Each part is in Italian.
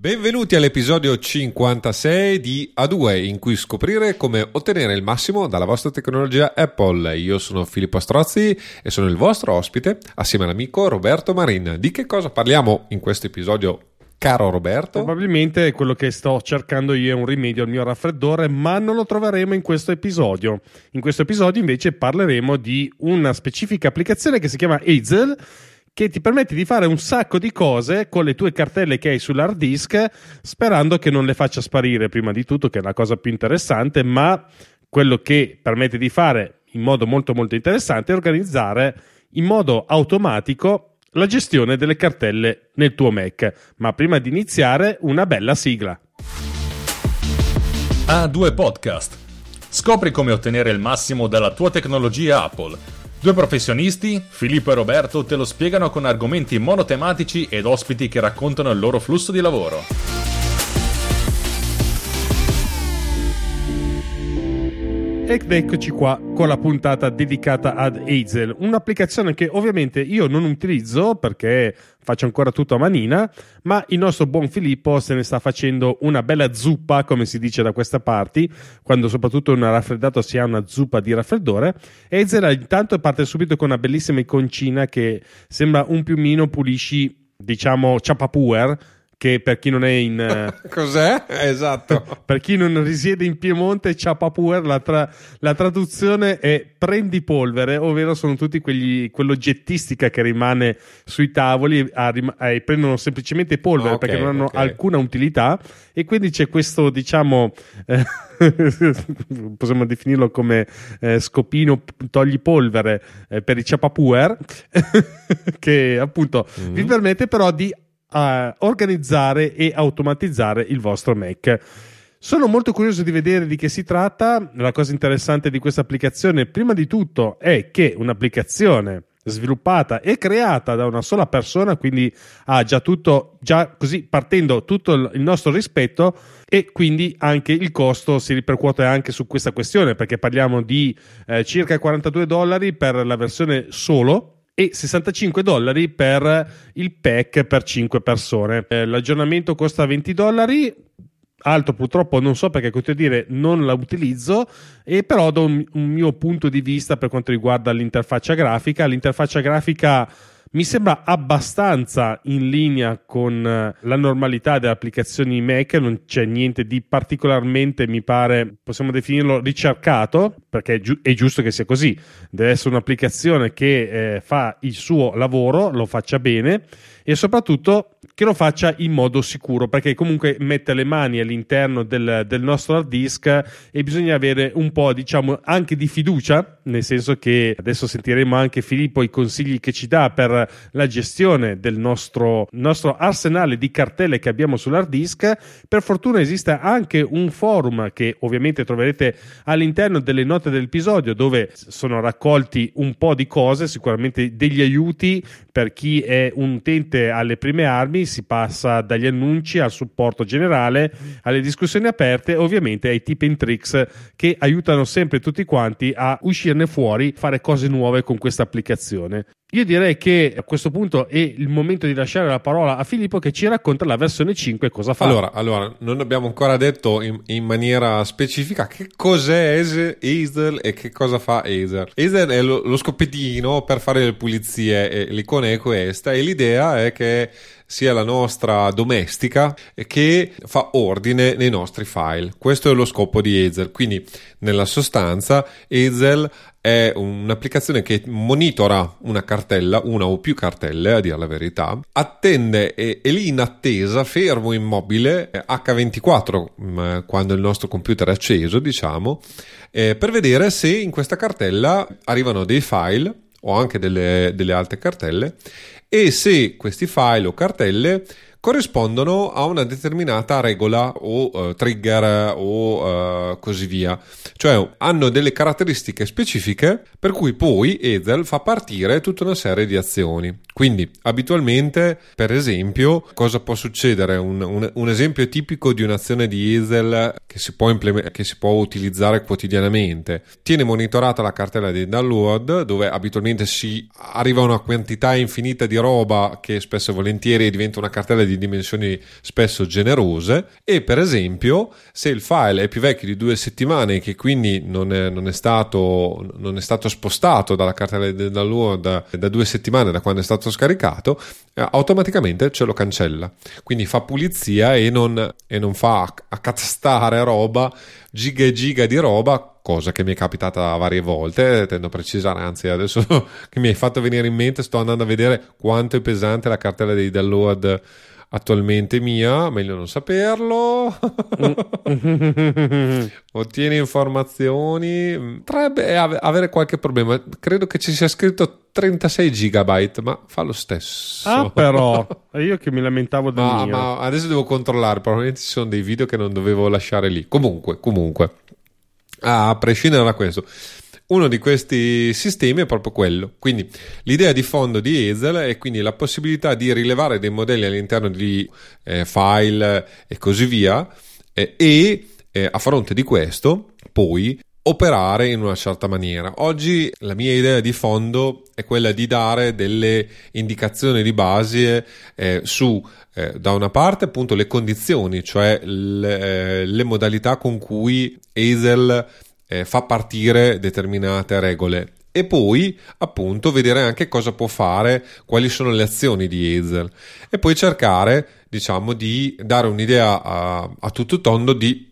Benvenuti all'episodio 56 di A2 in cui scoprire come ottenere il massimo dalla vostra tecnologia Apple. Io sono Filippo Strozzi e sono il vostro ospite assieme all'amico Roberto Marin. Di che cosa parliamo in questo episodio? Caro Roberto, probabilmente quello che sto cercando io è un rimedio al mio raffreddore, ma non lo troveremo in questo episodio. In questo episodio invece parleremo di una specifica applicazione che si chiama Hazel che ti permette di fare un sacco di cose con le tue cartelle che hai sull'hard disk, sperando che non le faccia sparire prima di tutto, che è la cosa più interessante, ma quello che permette di fare in modo molto molto interessante è organizzare in modo automatico la gestione delle cartelle nel tuo Mac. Ma prima di iniziare, una bella sigla. A2 Podcast. Scopri come ottenere il massimo dalla tua tecnologia Apple Due professionisti, Filippo e Roberto, te lo spiegano con argomenti monotematici ed ospiti che raccontano il loro flusso di lavoro. Ed eccoci qua con la puntata dedicata ad Hazel, un'applicazione che ovviamente io non utilizzo perché faccio ancora tutto a manina, ma il nostro buon Filippo se ne sta facendo una bella zuppa, come si dice da queste parti, quando soprattutto una raffreddata si ha una zuppa di raffreddore. Hazel intanto parte subito con una bellissima iconcina che sembra un piumino pulisci, diciamo, ciapapuer, che per chi non è in... Eh, Cos'è? Esatto. per chi non risiede in Piemonte, Ciapapuer, la, tra- la traduzione è prendi polvere, ovvero sono tutti quegli, quell'oggettistica che rimane sui tavoli e prendono semplicemente polvere okay, perché non hanno okay. alcuna utilità e quindi c'è questo, diciamo... Eh, possiamo definirlo come eh, scopino togli polvere eh, per i ciapapuer che appunto mm. vi permette però di a organizzare e automatizzare il vostro Mac. Sono molto curioso di vedere di che si tratta. La cosa interessante di questa applicazione, prima di tutto, è che un'applicazione sviluppata e creata da una sola persona, quindi ha già tutto, già così partendo tutto il nostro rispetto e quindi anche il costo si ripercuote anche su questa questione perché parliamo di eh, circa 42 dollari per la versione solo e 65 dollari per il pack per 5 persone. Eh, l'aggiornamento costa 20 dollari. Altro purtroppo non so perché continuo a dire non la utilizzo e però do un, un mio punto di vista per quanto riguarda l'interfaccia grafica. L'interfaccia grafica mi sembra abbastanza in linea con eh, la normalità delle applicazioni Mac, non c'è niente di particolarmente, mi pare, possiamo definirlo ricercato, perché è, gi- è giusto che sia così, deve essere un'applicazione che eh, fa il suo lavoro, lo faccia bene e soprattutto che lo faccia in modo sicuro perché comunque mette le mani all'interno del, del, nostro hard disk e bisogna avere un po' diciamo anche di fiducia nel senso che adesso sentiremo anche Filippo i consigli che ci dà per la gestione del nostro, nostro arsenale di cartelle che abbiamo sull'hard disk. Per fortuna esiste anche un forum che ovviamente troverete all'interno delle note dell'episodio dove sono raccolti un po' di cose sicuramente degli aiuti per chi è un utente alle prime armi si passa dagli annunci al supporto generale, alle discussioni aperte e ovviamente ai tip and tricks che aiutano sempre tutti quanti a uscirne fuori, fare cose nuove con questa applicazione. Io direi che a questo punto è il momento di lasciare la parola a Filippo che ci racconta la versione 5 cosa fa. Allora, allora non abbiamo ancora detto in, in maniera specifica che cos'è Hazel e che cosa fa Hazel. Hazel è lo, lo scoppettino per fare le pulizie, l'icona è questa e l'idea è che sia la nostra domestica che fa ordine nei nostri file. Questo è lo scopo di Hazel. Quindi, nella sostanza, Hazel è un'applicazione che monitora una cartella, una o più cartelle, a dire la verità, attende e è lì in attesa, fermo immobile, H24 mm, quando il nostro computer è acceso, diciamo, eh, per vedere se in questa cartella arrivano dei file o anche delle, delle altre cartelle e se questi file o cartelle corrispondono a una determinata regola o uh, trigger o uh, così via. Cioè hanno delle caratteristiche specifiche per cui poi Ezel fa partire tutta una serie di azioni. Quindi abitualmente, per esempio, cosa può succedere? Un, un, un esempio tipico di un'azione di Ezel che si, può implement- che si può utilizzare quotidianamente. Tiene monitorata la cartella di download dove abitualmente si arriva a una quantità infinita di roba che spesso e volentieri diventa una cartella di di dimensioni spesso generose e per esempio se il file è più vecchio di due settimane e che quindi non è, non è, stato, non è stato spostato dalla cartella di download da, due settimane da quando è stato scaricato, eh, automaticamente ce lo cancella. Quindi fa pulizia e non, e non fa accatastare roba, giga e giga di roba cosa che mi è capitata varie volte, tendo a precisare, anzi adesso che mi hai fatto venire in mente sto andando a vedere quanto è pesante la cartella dei download attualmente mia, meglio non saperlo. Ottieni informazioni, potrebbe avere qualche problema. Credo che ci sia scritto 36 gigabyte, ma fa lo stesso. Ah, però, io che mi lamentavo del ma, mio. Ma adesso devo controllare, probabilmente ci sono dei video che non dovevo lasciare lì. Comunque, comunque. A prescindere da questo, uno di questi sistemi è proprio quello. Quindi l'idea di fondo di Hazel è quindi la possibilità di rilevare dei modelli all'interno di eh, file e così via eh, e eh, a fronte di questo poi operare in una certa maniera. Oggi la mia idea di fondo è quella di dare delle indicazioni di base eh, su eh, da una parte appunto le condizioni, cioè le, eh, le modalità con cui Hazel eh, fa partire determinate regole. E poi appunto vedere anche cosa può fare, quali sono le azioni di Hazel e poi cercare diciamo di dare un'idea a, a tutto tondo di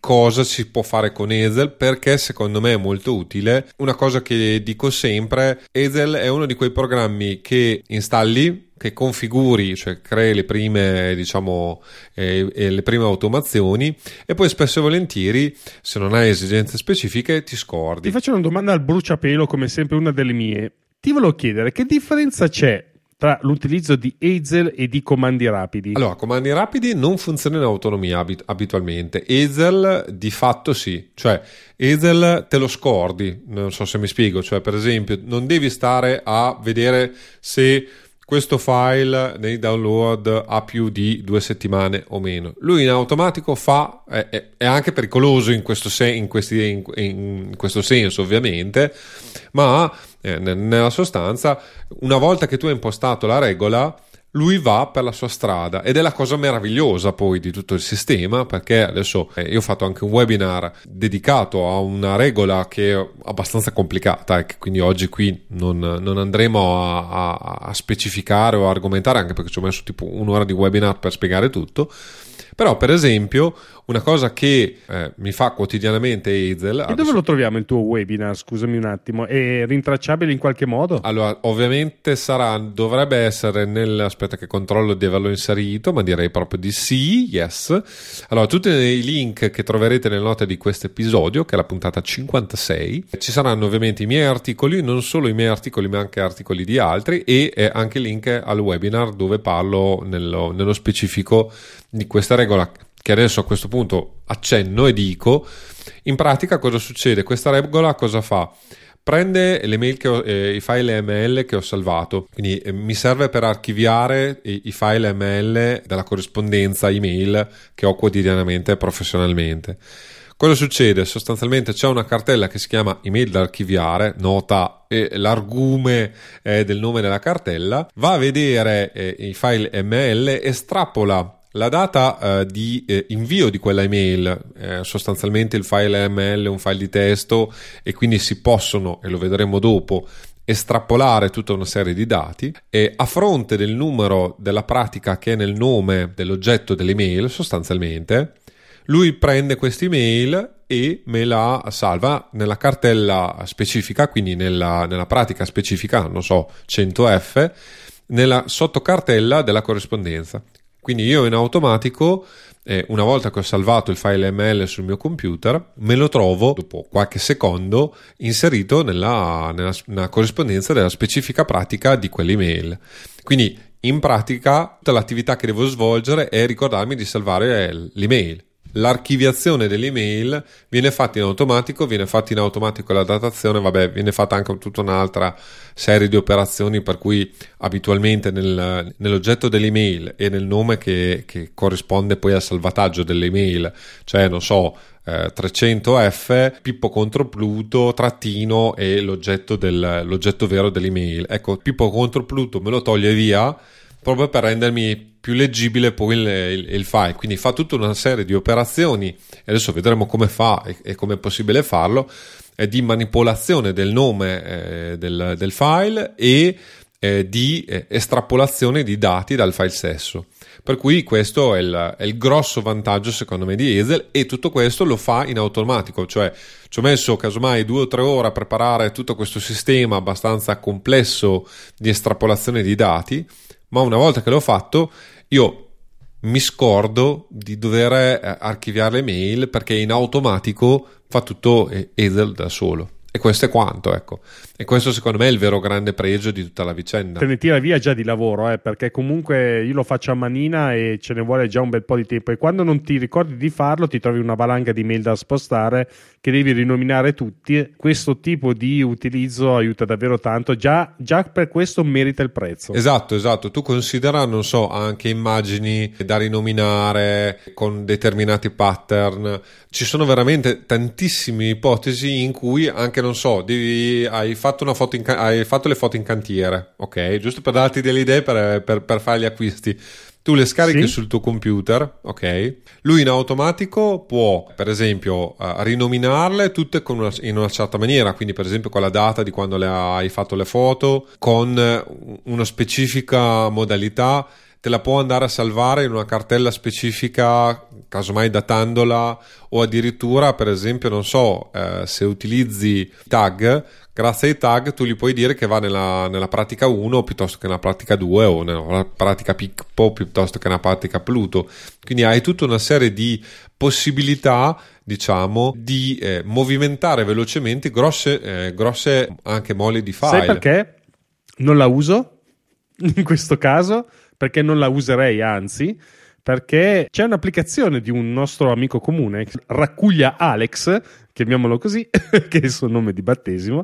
cosa si può fare con Hazel perché secondo me è molto utile. Una cosa che dico sempre, Hazel è uno di quei programmi che installi che configuri, cioè crei le prime, diciamo, eh, eh, le prime automazioni e poi spesso e volentieri, se non hai esigenze specifiche, ti scordi. Ti faccio una domanda al bruciapelo, come sempre una delle mie. Ti volevo chiedere che differenza c'è tra l'utilizzo di Hazel e di comandi rapidi? Allora, comandi rapidi non funzionano in autonomia abit- abitualmente. Hazel di fatto sì, cioè Hazel te lo scordi, non so se mi spiego, cioè per esempio non devi stare a vedere se questo file nei download ha più di due settimane o meno. Lui in automatico fa, è, è, anche pericoloso in questo, sen- in, questi, in, in questo, senso ovviamente, ma eh, nella sostanza una volta che tu hai impostato la regola lui va per la sua strada ed è la cosa meravigliosa poi di tutto il sistema perché adesso eh, io ho fatto anche un webinar dedicato a una regola che è abbastanza complicata e che quindi oggi qui non, non andremo a, a, a specificare o a argomentare anche perché ci ho messo tipo un'ora di webinar per spiegare tutto però per esempio una cosa che eh, mi fa quotidianamente Hazel. E adesso... dove lo troviamo il tuo webinar? Scusami un attimo, è rintracciabile in qualche modo? Allora, ovviamente sarà, dovrebbe essere nel. Aspetta, che controllo di averlo inserito, ma direi proprio di sì, yes. Allora, tutti i link che troverete nelle note di questo episodio, che è la puntata 56, ci saranno ovviamente i miei articoli, non solo i miei articoli, ma anche articoli di altri, e anche link al webinar dove parlo nello, nello specifico di questa regola che adesso a questo punto accenno e dico, in pratica cosa succede? Questa regola cosa fa? Prende le mail ho, eh, i file ML che ho salvato, quindi eh, mi serve per archiviare i, i, file ML della corrispondenza email che ho quotidianamente e professionalmente. Cosa succede? Sostanzialmente c'è una cartella che si chiama email da archiviare, nota eh, l'argume del nome della cartella, va a vedere eh, i file ML, estrapola la data eh, di eh, invio di quella email, eh, sostanzialmente il file ML è un file di testo e quindi si possono, e lo vedremo dopo, estrapolare tutta una serie di dati e a fronte del numero della pratica che è nel nome dell'oggetto dell'email sostanzialmente lui prende questa email e me la salva nella cartella specifica quindi nella, nella pratica specifica non so 100f nella sottocartella della corrispondenza quindi io in automatico, eh, una volta che ho salvato il file ML sul mio computer, me lo trovo dopo qualche secondo inserito nella, nella, nella corrispondenza della specifica pratica di quell'email. Quindi in pratica tutta l'attività che devo svolgere è ricordarmi di salvare l'email l'archiviazione dell'email viene fatta in automatico, viene fatta in automatico la datazione, vabbè, viene fatta anche tutta un'altra serie di operazioni per cui abitualmente nel, nell'oggetto dell'email e nel nome che, che, corrisponde poi al salvataggio dell'email, cioè non so, eh, 300F, Pippo contro Pluto, trattino e l'oggetto, del, l'oggetto vero dell'email. Ecco, Pippo contro Pluto me lo toglie via proprio per rendermi più leggibile poi il, il, il, file. Quindi fa tutta una serie di operazioni, e adesso vedremo come fa e, e come è possibile farlo, eh, di manipolazione del nome eh, del, del, file e eh, di eh, estrapolazione di dati dal file stesso. Per cui questo è il, è il, grosso vantaggio secondo me di Hazel e tutto questo lo fa in automatico, cioè ci ho messo casomai due o tre ore a preparare tutto questo sistema abbastanza complesso di estrapolazione di dati, ma una volta che l'ho fatto io mi scordo di dover eh, archiviare le mail perché in automatico fa tutto Hazel da solo. E questo è quanto, ecco. E questo secondo me è il vero grande pregio di tutta la vicenda. Te ne tira via già di lavoro, eh, perché comunque io lo faccio a manina e ce ne vuole già un bel po' di tempo. E quando non ti ricordi di farlo, ti trovi una valanga di mail da spostare che devi rinominare tutti. Questo tipo di utilizzo aiuta davvero tanto. Già, già per questo merita il prezzo. Esatto, esatto. Tu considera, non so, anche immagini da rinominare con determinati pattern. Ci sono veramente tantissime ipotesi in cui anche, non so, devi, hai fatto fatto, in, hai fatto le foto in cantiere, ok? Giusto per darti delle idee per, per, per fare gli acquisti. Tu le scarichi sì. sul tuo computer, ok? Lui in automatico può, per esempio, uh, rinominarle tutte una, in una certa maniera, quindi per esempio con la data di quando le hai fatto le foto, con una specifica modalità te la può andare a salvare in una cartella specifica, casomai datandola, o addirittura, per esempio, non so, eh, se utilizzi tag, grazie ai tag tu gli puoi dire che va nella, nella pratica 1 piuttosto che nella pratica 2 o nella pratica Picpo piuttosto che nella pratica Pluto. Quindi hai tutta una serie di possibilità diciamo di eh, movimentare velocemente grosse, eh, grosse anche mole di file. Sai perché non la uso in questo caso? Perché non la userei, anzi, perché c'è un'applicazione di un nostro amico comune, Raccuglia Alex, chiamiamolo così, che è il suo nome di battesimo,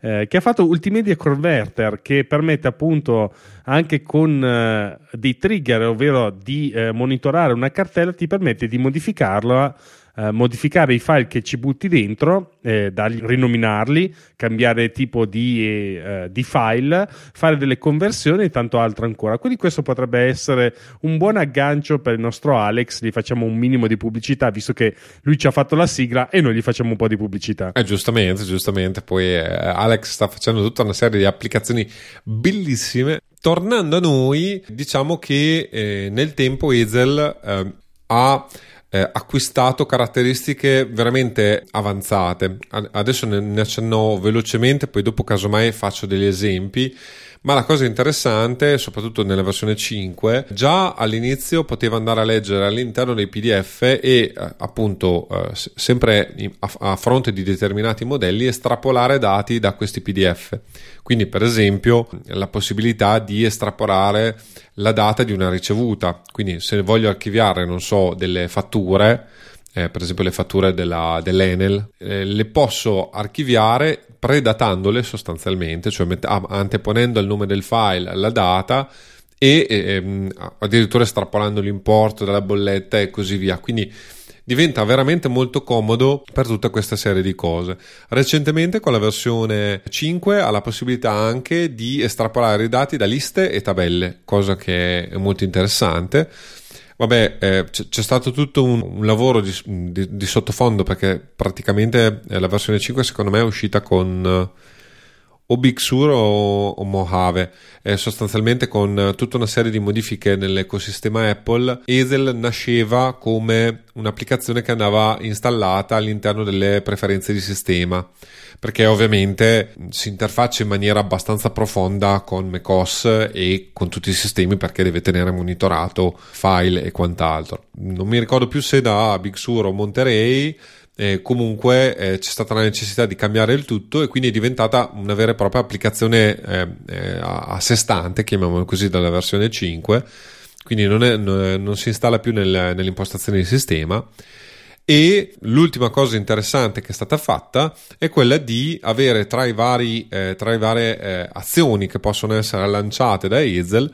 eh, che ha fatto Ultimedia Converter, che permette appunto anche con eh, dei trigger, ovvero di eh, monitorare una cartella, ti permette di modificarla eh, modificare i file che ci butti dentro, eh, dargli, rinominarli, cambiare tipo di, eh, di, file, fare delle conversioni e tanto altro ancora. Quindi questo potrebbe essere un buon aggancio per il nostro Alex, gli facciamo un minimo di pubblicità, visto che lui ci ha fatto la sigla e noi gli facciamo un po' di pubblicità. Eh, giustamente, giustamente. Poi eh, Alex sta facendo tutta una serie di applicazioni bellissime. Tornando a noi, diciamo che eh, nel tempo Ezel eh, ha eh, acquistato caratteristiche veramente avanzate. Adesso ne, ne accenno velocemente, poi dopo casomai faccio degli esempi. Ma la cosa interessante, soprattutto nella versione 5, già all'inizio poteva andare a leggere all'interno dei PDF e eh, appunto eh, sempre a, a, fronte di determinati modelli estrapolare dati da questi PDF. Quindi, per esempio, la possibilità di estrapolare la data di una ricevuta. Quindi, se voglio archiviare, non so, delle fatture, eh, per esempio le fatture della, dell'Enel, eh, le posso archiviare predatandole sostanzialmente, cioè met- anteponendo il nome del file la data e ehm, addirittura estrapolando l'importo dalla bolletta e così via. Quindi diventa veramente molto comodo per tutta questa serie di cose. Recentemente con la versione 5 ha la possibilità anche di estrapolare i dati da liste e tabelle, cosa che è molto interessante. Vabbè, eh, c'è stato tutto un, un lavoro di, di, di, sottofondo perché praticamente eh, la versione 5 secondo me è uscita con eh, o Big Sur o, o Mojave, eh, sostanzialmente con tutta una serie di modifiche nell'ecosistema Apple. Hazel nasceva come un'applicazione che andava installata all'interno delle preferenze di sistema perché ovviamente si interfaccia in maniera abbastanza profonda con macOS e con tutti i sistemi perché deve tenere monitorato file e quant'altro. Non mi ricordo più se da Big Sur o Monterey. Eh, comunque eh, c'è stata la necessità di cambiare il tutto e quindi è diventata una vera e propria applicazione eh, eh a sé stante, chiamiamola così, dalla versione 5. Quindi non, è, non si installa più nel, nell'impostazione di sistema e l'ultima cosa interessante che è stata fatta è quella di avere tra, vari, eh, tra le varie eh, azioni che possono essere lanciate da Hazel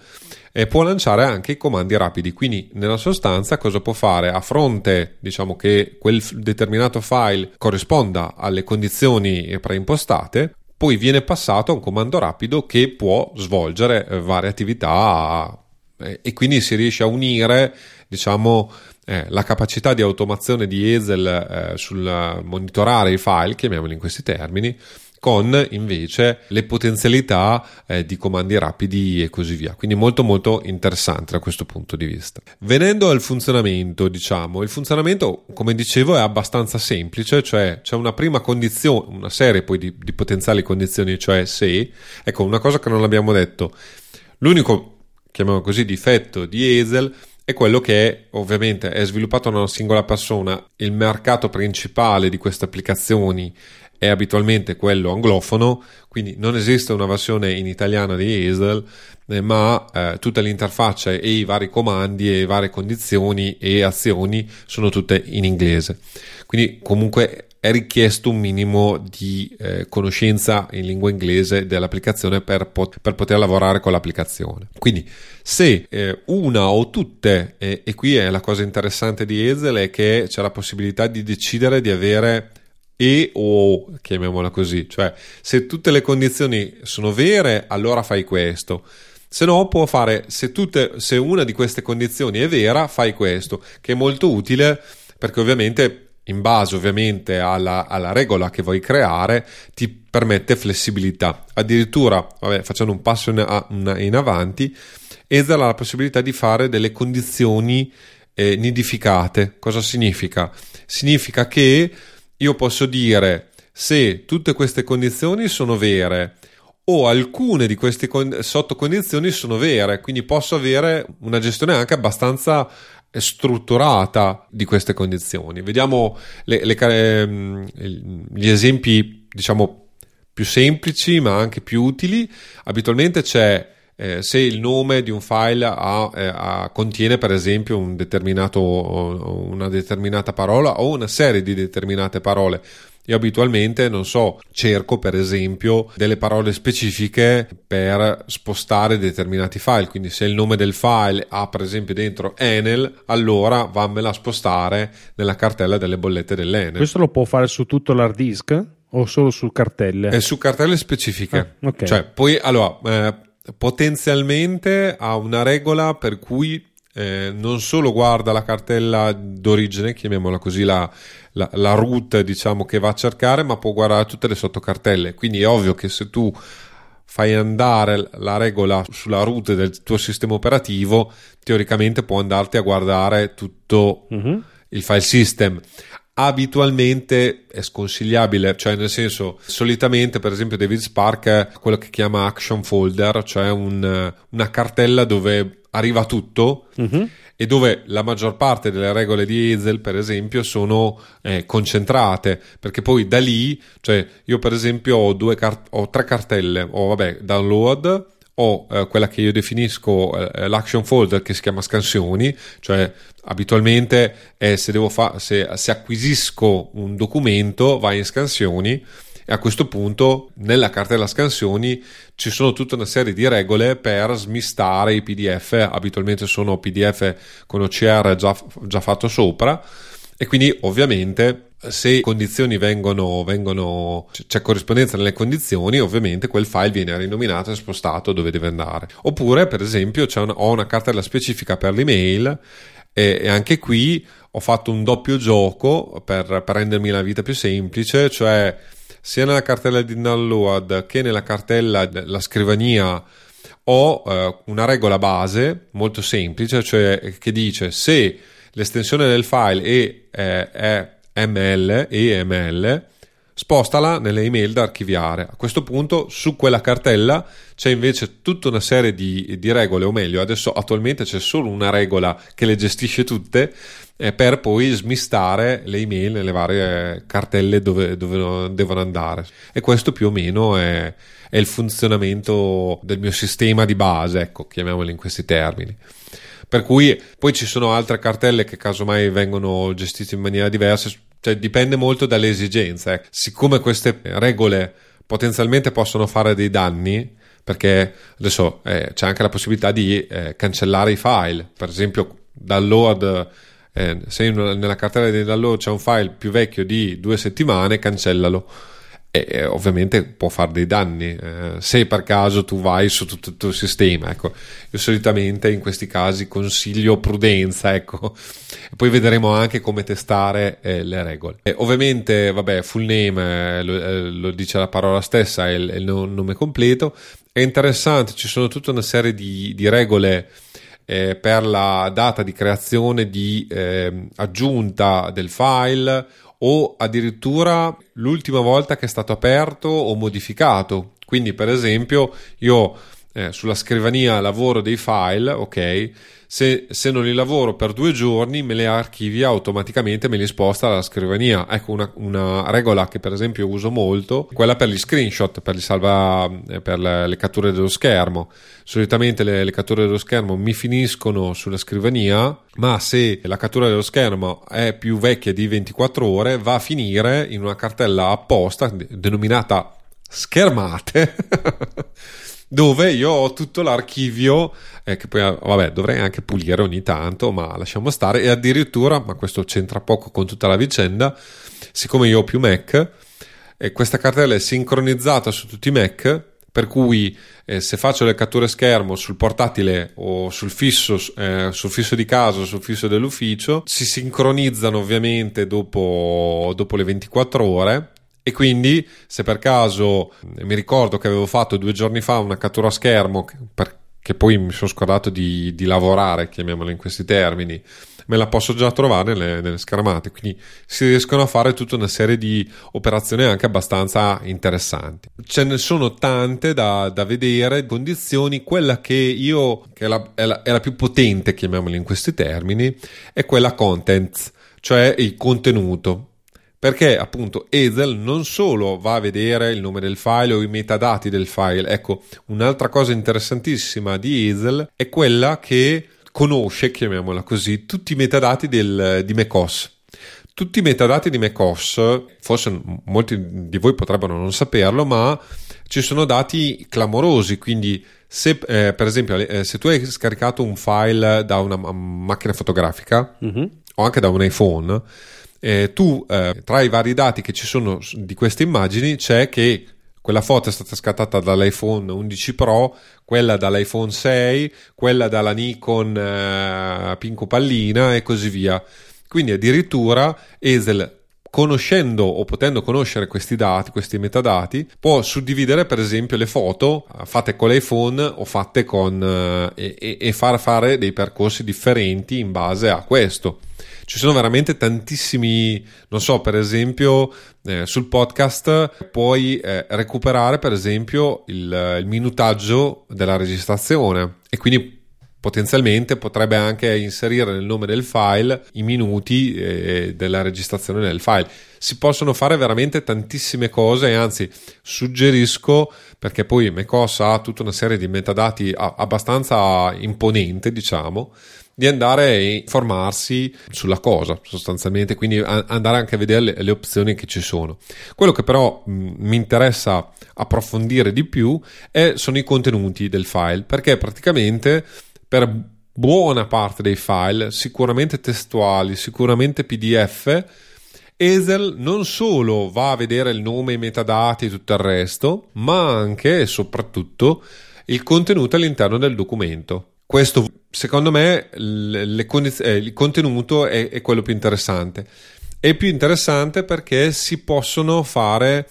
e può lanciare anche i comandi rapidi. Quindi, nella sostanza, cosa può fare? A fronte, diciamo che quel determinato file corrisponda alle condizioni preimpostate, poi viene passato a un comando rapido che può svolgere eh, varie attività eh, e quindi si riesce a unire, diciamo, eh, la capacità di automazione di Ezel eh, sul monitorare i file, chiamiamoli in questi termini, con invece le potenzialità eh, di comandi rapidi e così via. Quindi molto molto interessante da questo punto di vista. Venendo al funzionamento, diciamo, il funzionamento, come dicevo, è abbastanza semplice, cioè c'è una prima condizione, una serie poi di, di potenziali condizioni, cioè se, ecco, una cosa che non abbiamo detto, l'unico, chiamiamolo così, difetto di Hazel è quello che ovviamente è sviluppato da una singola persona. Il mercato principale di queste applicazioni è abitualmente quello anglofono, quindi non esiste una versione in italiano di Hazel, eh, ma eh, tutta l'interfaccia e i vari comandi e varie condizioni e azioni sono tutte in inglese. Quindi comunque è richiesto un minimo di eh, conoscenza in lingua inglese dell'applicazione per, pot- per, poter lavorare con l'applicazione. Quindi se eh, una o tutte, e qui è la cosa interessante di Hazel, è che c'è la possibilità di decidere di avere e o chiamiamola così, cioè se tutte le condizioni sono vere, allora fai questo. Se no, può fare se, tutte, se una di queste condizioni è vera, fai questo, che è molto utile perché ovviamente in base ovviamente alla, alla, regola che vuoi creare, ti permette flessibilità. Addirittura, vabbè, facendo un passo in, in avanti, Ether ha la possibilità di fare delle condizioni eh, nidificate. Cosa significa? Significa che io posso dire se tutte queste condizioni sono vere o alcune di queste con- sottocondizioni sono vere, quindi posso avere una gestione anche abbastanza strutturata di queste condizioni. Vediamo le, le, ehm, gli esempi, diciamo, più semplici ma anche più utili. Abitualmente c'è eh, se il nome di un file ha, eh, ha, contiene per esempio un una determinata parola o una serie di determinate parole. Io abitualmente, non so, cerco per esempio delle parole specifiche per spostare determinati file, quindi se il nome del file ha per esempio dentro Enel, allora vammela a spostare nella cartella delle bollette dell'Enel. Questo lo può fare su tutto l'hard disk o solo su cartelle? È su cartelle specifiche. Ah, okay. Cioè, poi allora... Eh, potenzialmente ha una regola per cui eh, non solo guarda la cartella d'origine, chiamiamola così, la, la, la, root diciamo che va a cercare, ma può guardare tutte le sottocartelle. Quindi è ovvio che se tu fai andare la regola sulla root del tuo sistema operativo, teoricamente può andarti a guardare tutto uh-huh. il file system abitualmente è sconsigliabile, cioè nel senso, solitamente per esempio David Spark ha quello che chiama action folder, cioè un, una cartella dove arriva tutto uh-huh. e dove la maggior parte delle regole di Hazel, per esempio, sono eh, concentrate, perché poi da lì, cioè io per esempio ho, due car- ho tre cartelle, ho vabbè, download, ho eh, quella che io definisco eh, l'action folder che si chiama scansioni, cioè abitualmente è se, fa- se, se acquisisco un documento vai in scansioni e a questo punto nella cartella scansioni ci sono tutta una serie di regole per smistare i pdf abitualmente sono pdf con OCR già, già fatto sopra e quindi ovviamente se condizioni vengono, vengono, c'è corrispondenza nelle condizioni, ovviamente quel file viene rinominato e spostato dove deve andare. Oppure, per esempio, una, ho una cartella specifica per l'email e, e, anche qui ho fatto un doppio gioco per, per rendermi la vita più semplice, cioè sia nella cartella di download che nella cartella della scrivania ho eh, una regola base molto semplice, cioè che dice se l'estensione del file è, è, è ML e EML, spostala nelle email da archiviare. A questo punto su quella cartella c'è invece tutta una serie di, di regole, o meglio, adesso attualmente c'è solo una regola che le gestisce tutte eh, per poi smistare le email nelle varie cartelle dove, dove devono andare. E questo più o meno è, è il funzionamento del mio sistema di base, ecco, chiamiamolo in questi termini. Per cui poi ci sono altre cartelle che casomai vengono gestite in maniera diversa, cioè dipende molto dalle esigenze. Eh. Siccome queste regole potenzialmente possono fare dei danni, perché adesso eh, c'è anche la possibilità di eh, cancellare i file, per esempio download, eh, se nella cartella di download c'è un file più vecchio di due settimane, cancellalo. e ovviamente può fare dei danni eh, se per caso tu vai su tutto il tuo sistema ecco. Io solitamente in questi casi consiglio prudenza ecco. E poi vedremo anche come testare eh, le regole. Ovviamente vabbè full name eh, lo, eh, lo, dice la parola stessa è il, è il, nome completo. È interessante ci sono tutta una serie di, di regole eh, per la data di creazione di ehm, aggiunta del file o addirittura l'ultima volta che è stato aperto o modificato. Quindi, per esempio, io eh, sulla scrivania lavoro dei file, ok? Se, se, non li lavoro per due giorni, me le archivia automaticamente, me li sposta alla scrivania. Ecco una, una regola che, per esempio, uso molto, quella per gli screenshot, per, salva, eh, per le, le, catture dello schermo. Solitamente le, le catture dello schermo mi finiscono sulla scrivania, ma se la cattura dello schermo è più vecchia di 24 ore, va a finire in una cartella apposta denominata schermate. dove io ho tutto l'archivio eh, che poi vabbè dovrei anche pulire ogni tanto ma lasciamo stare. E addirittura ma questo c'entra poco con tutta la vicenda siccome io ho più Mac eh, questa cartella è sincronizzata su tutti i Mac per cui eh, se faccio le catture schermo sul portatile o sul fisso, eh, sul fisso di casa o sul fisso dell'ufficio si sincronizzano ovviamente dopo, dopo le 24 ore e quindi, se per caso mi ricordo che avevo fatto due giorni fa una cattura a schermo, che poi mi sono scordato di, di lavorare, chiamiamolo in questi termini, me la posso già trovare nelle, nelle, schermate. Quindi si riescono a fare tutta una serie di operazioni anche abbastanza interessanti. Ce ne sono tante da, da vedere, condizioni. Quella che io, che è la, è, la, è la più potente, chiamiamola in questi termini, è quella content, cioè il contenuto perché appunto Ezel non solo va a vedere il nome del file o i metadati del file, ecco, un'altra cosa interessantissima di Ezel è quella che conosce, chiamiamola così, tutti i metadati del, di macOS. Tutti i metadati di macOS, forse molti di voi potrebbero non saperlo, ma ci sono dati clamorosi, quindi se eh, per esempio eh, se tu hai scaricato un file da una macchina fotografica mm-hmm. o anche da un iPhone, eh, tu eh, tra i vari dati che ci sono di queste immagini c'è che quella foto è stata scattata dall'iPhone 11 Pro, quella dall'iPhone 6, quella dalla Nikon eh, Pinco Pallina e così via. Quindi addirittura Esel conoscendo o potendo conoscere questi dati, questi metadati, può suddividere per esempio le foto fatte con l'iPhone o fatte con eh, e, e far fare dei percorsi differenti in base a questo ci sono veramente tantissimi, non so, per esempio eh, sul podcast puoi eh, recuperare per esempio il, il minutaggio della registrazione e quindi potenzialmente potrebbe anche inserire nel nome del file i minuti eh, della registrazione del file. Si possono fare veramente tantissime cose anzi suggerisco perché poi macOS ha tutta una serie di metadati abbastanza imponente, diciamo, di andare a informarsi sulla cosa sostanzialmente, quindi andare anche a vedere le, le opzioni che ci sono. Quello che però mh, mi interessa approfondire di più è, sono i contenuti del file, perché praticamente per buona parte dei file, sicuramente testuali, sicuramente PDF, Ezel non solo va a vedere il nome, i metadati e tutto il resto, ma anche e soprattutto il contenuto all'interno del documento. Questo, secondo me, condiz- eh, il contenuto è, è, quello più interessante. È più interessante perché si possono fare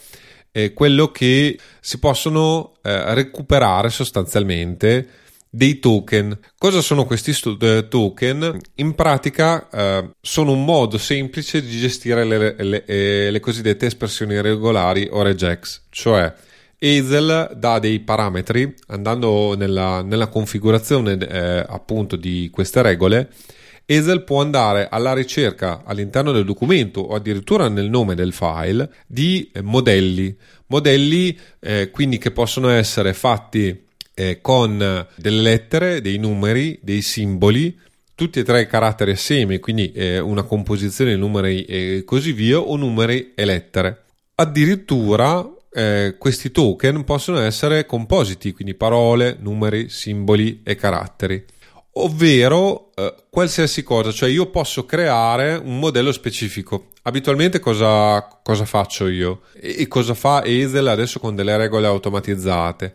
eh, quello che si possono eh, recuperare sostanzialmente dei token. Cosa sono questi stu- eh, token? In pratica eh, sono un modo semplice di gestire le, le, le, le cosiddette espressioni regolari o regex, cioè Hazel dà dei parametri andando nella, nella configurazione eh, appunto di queste regole. Hazel può andare alla ricerca all'interno del documento o addirittura nel nome del file di modelli, modelli eh, quindi che possono essere fatti eh, con delle lettere, dei numeri, dei simboli, tutti e tre i caratteri assieme, quindi eh, una composizione di numeri e così via, o numeri e lettere. Addirittura eh, questi token possono essere compositi, quindi parole, numeri, simboli e caratteri. ovvero eh, qualsiasi cosa, cioè io posso creare un modello specifico. Abitualmente cosa, cosa faccio io e, e cosa fa Ezel adesso con delle regole automatizzate?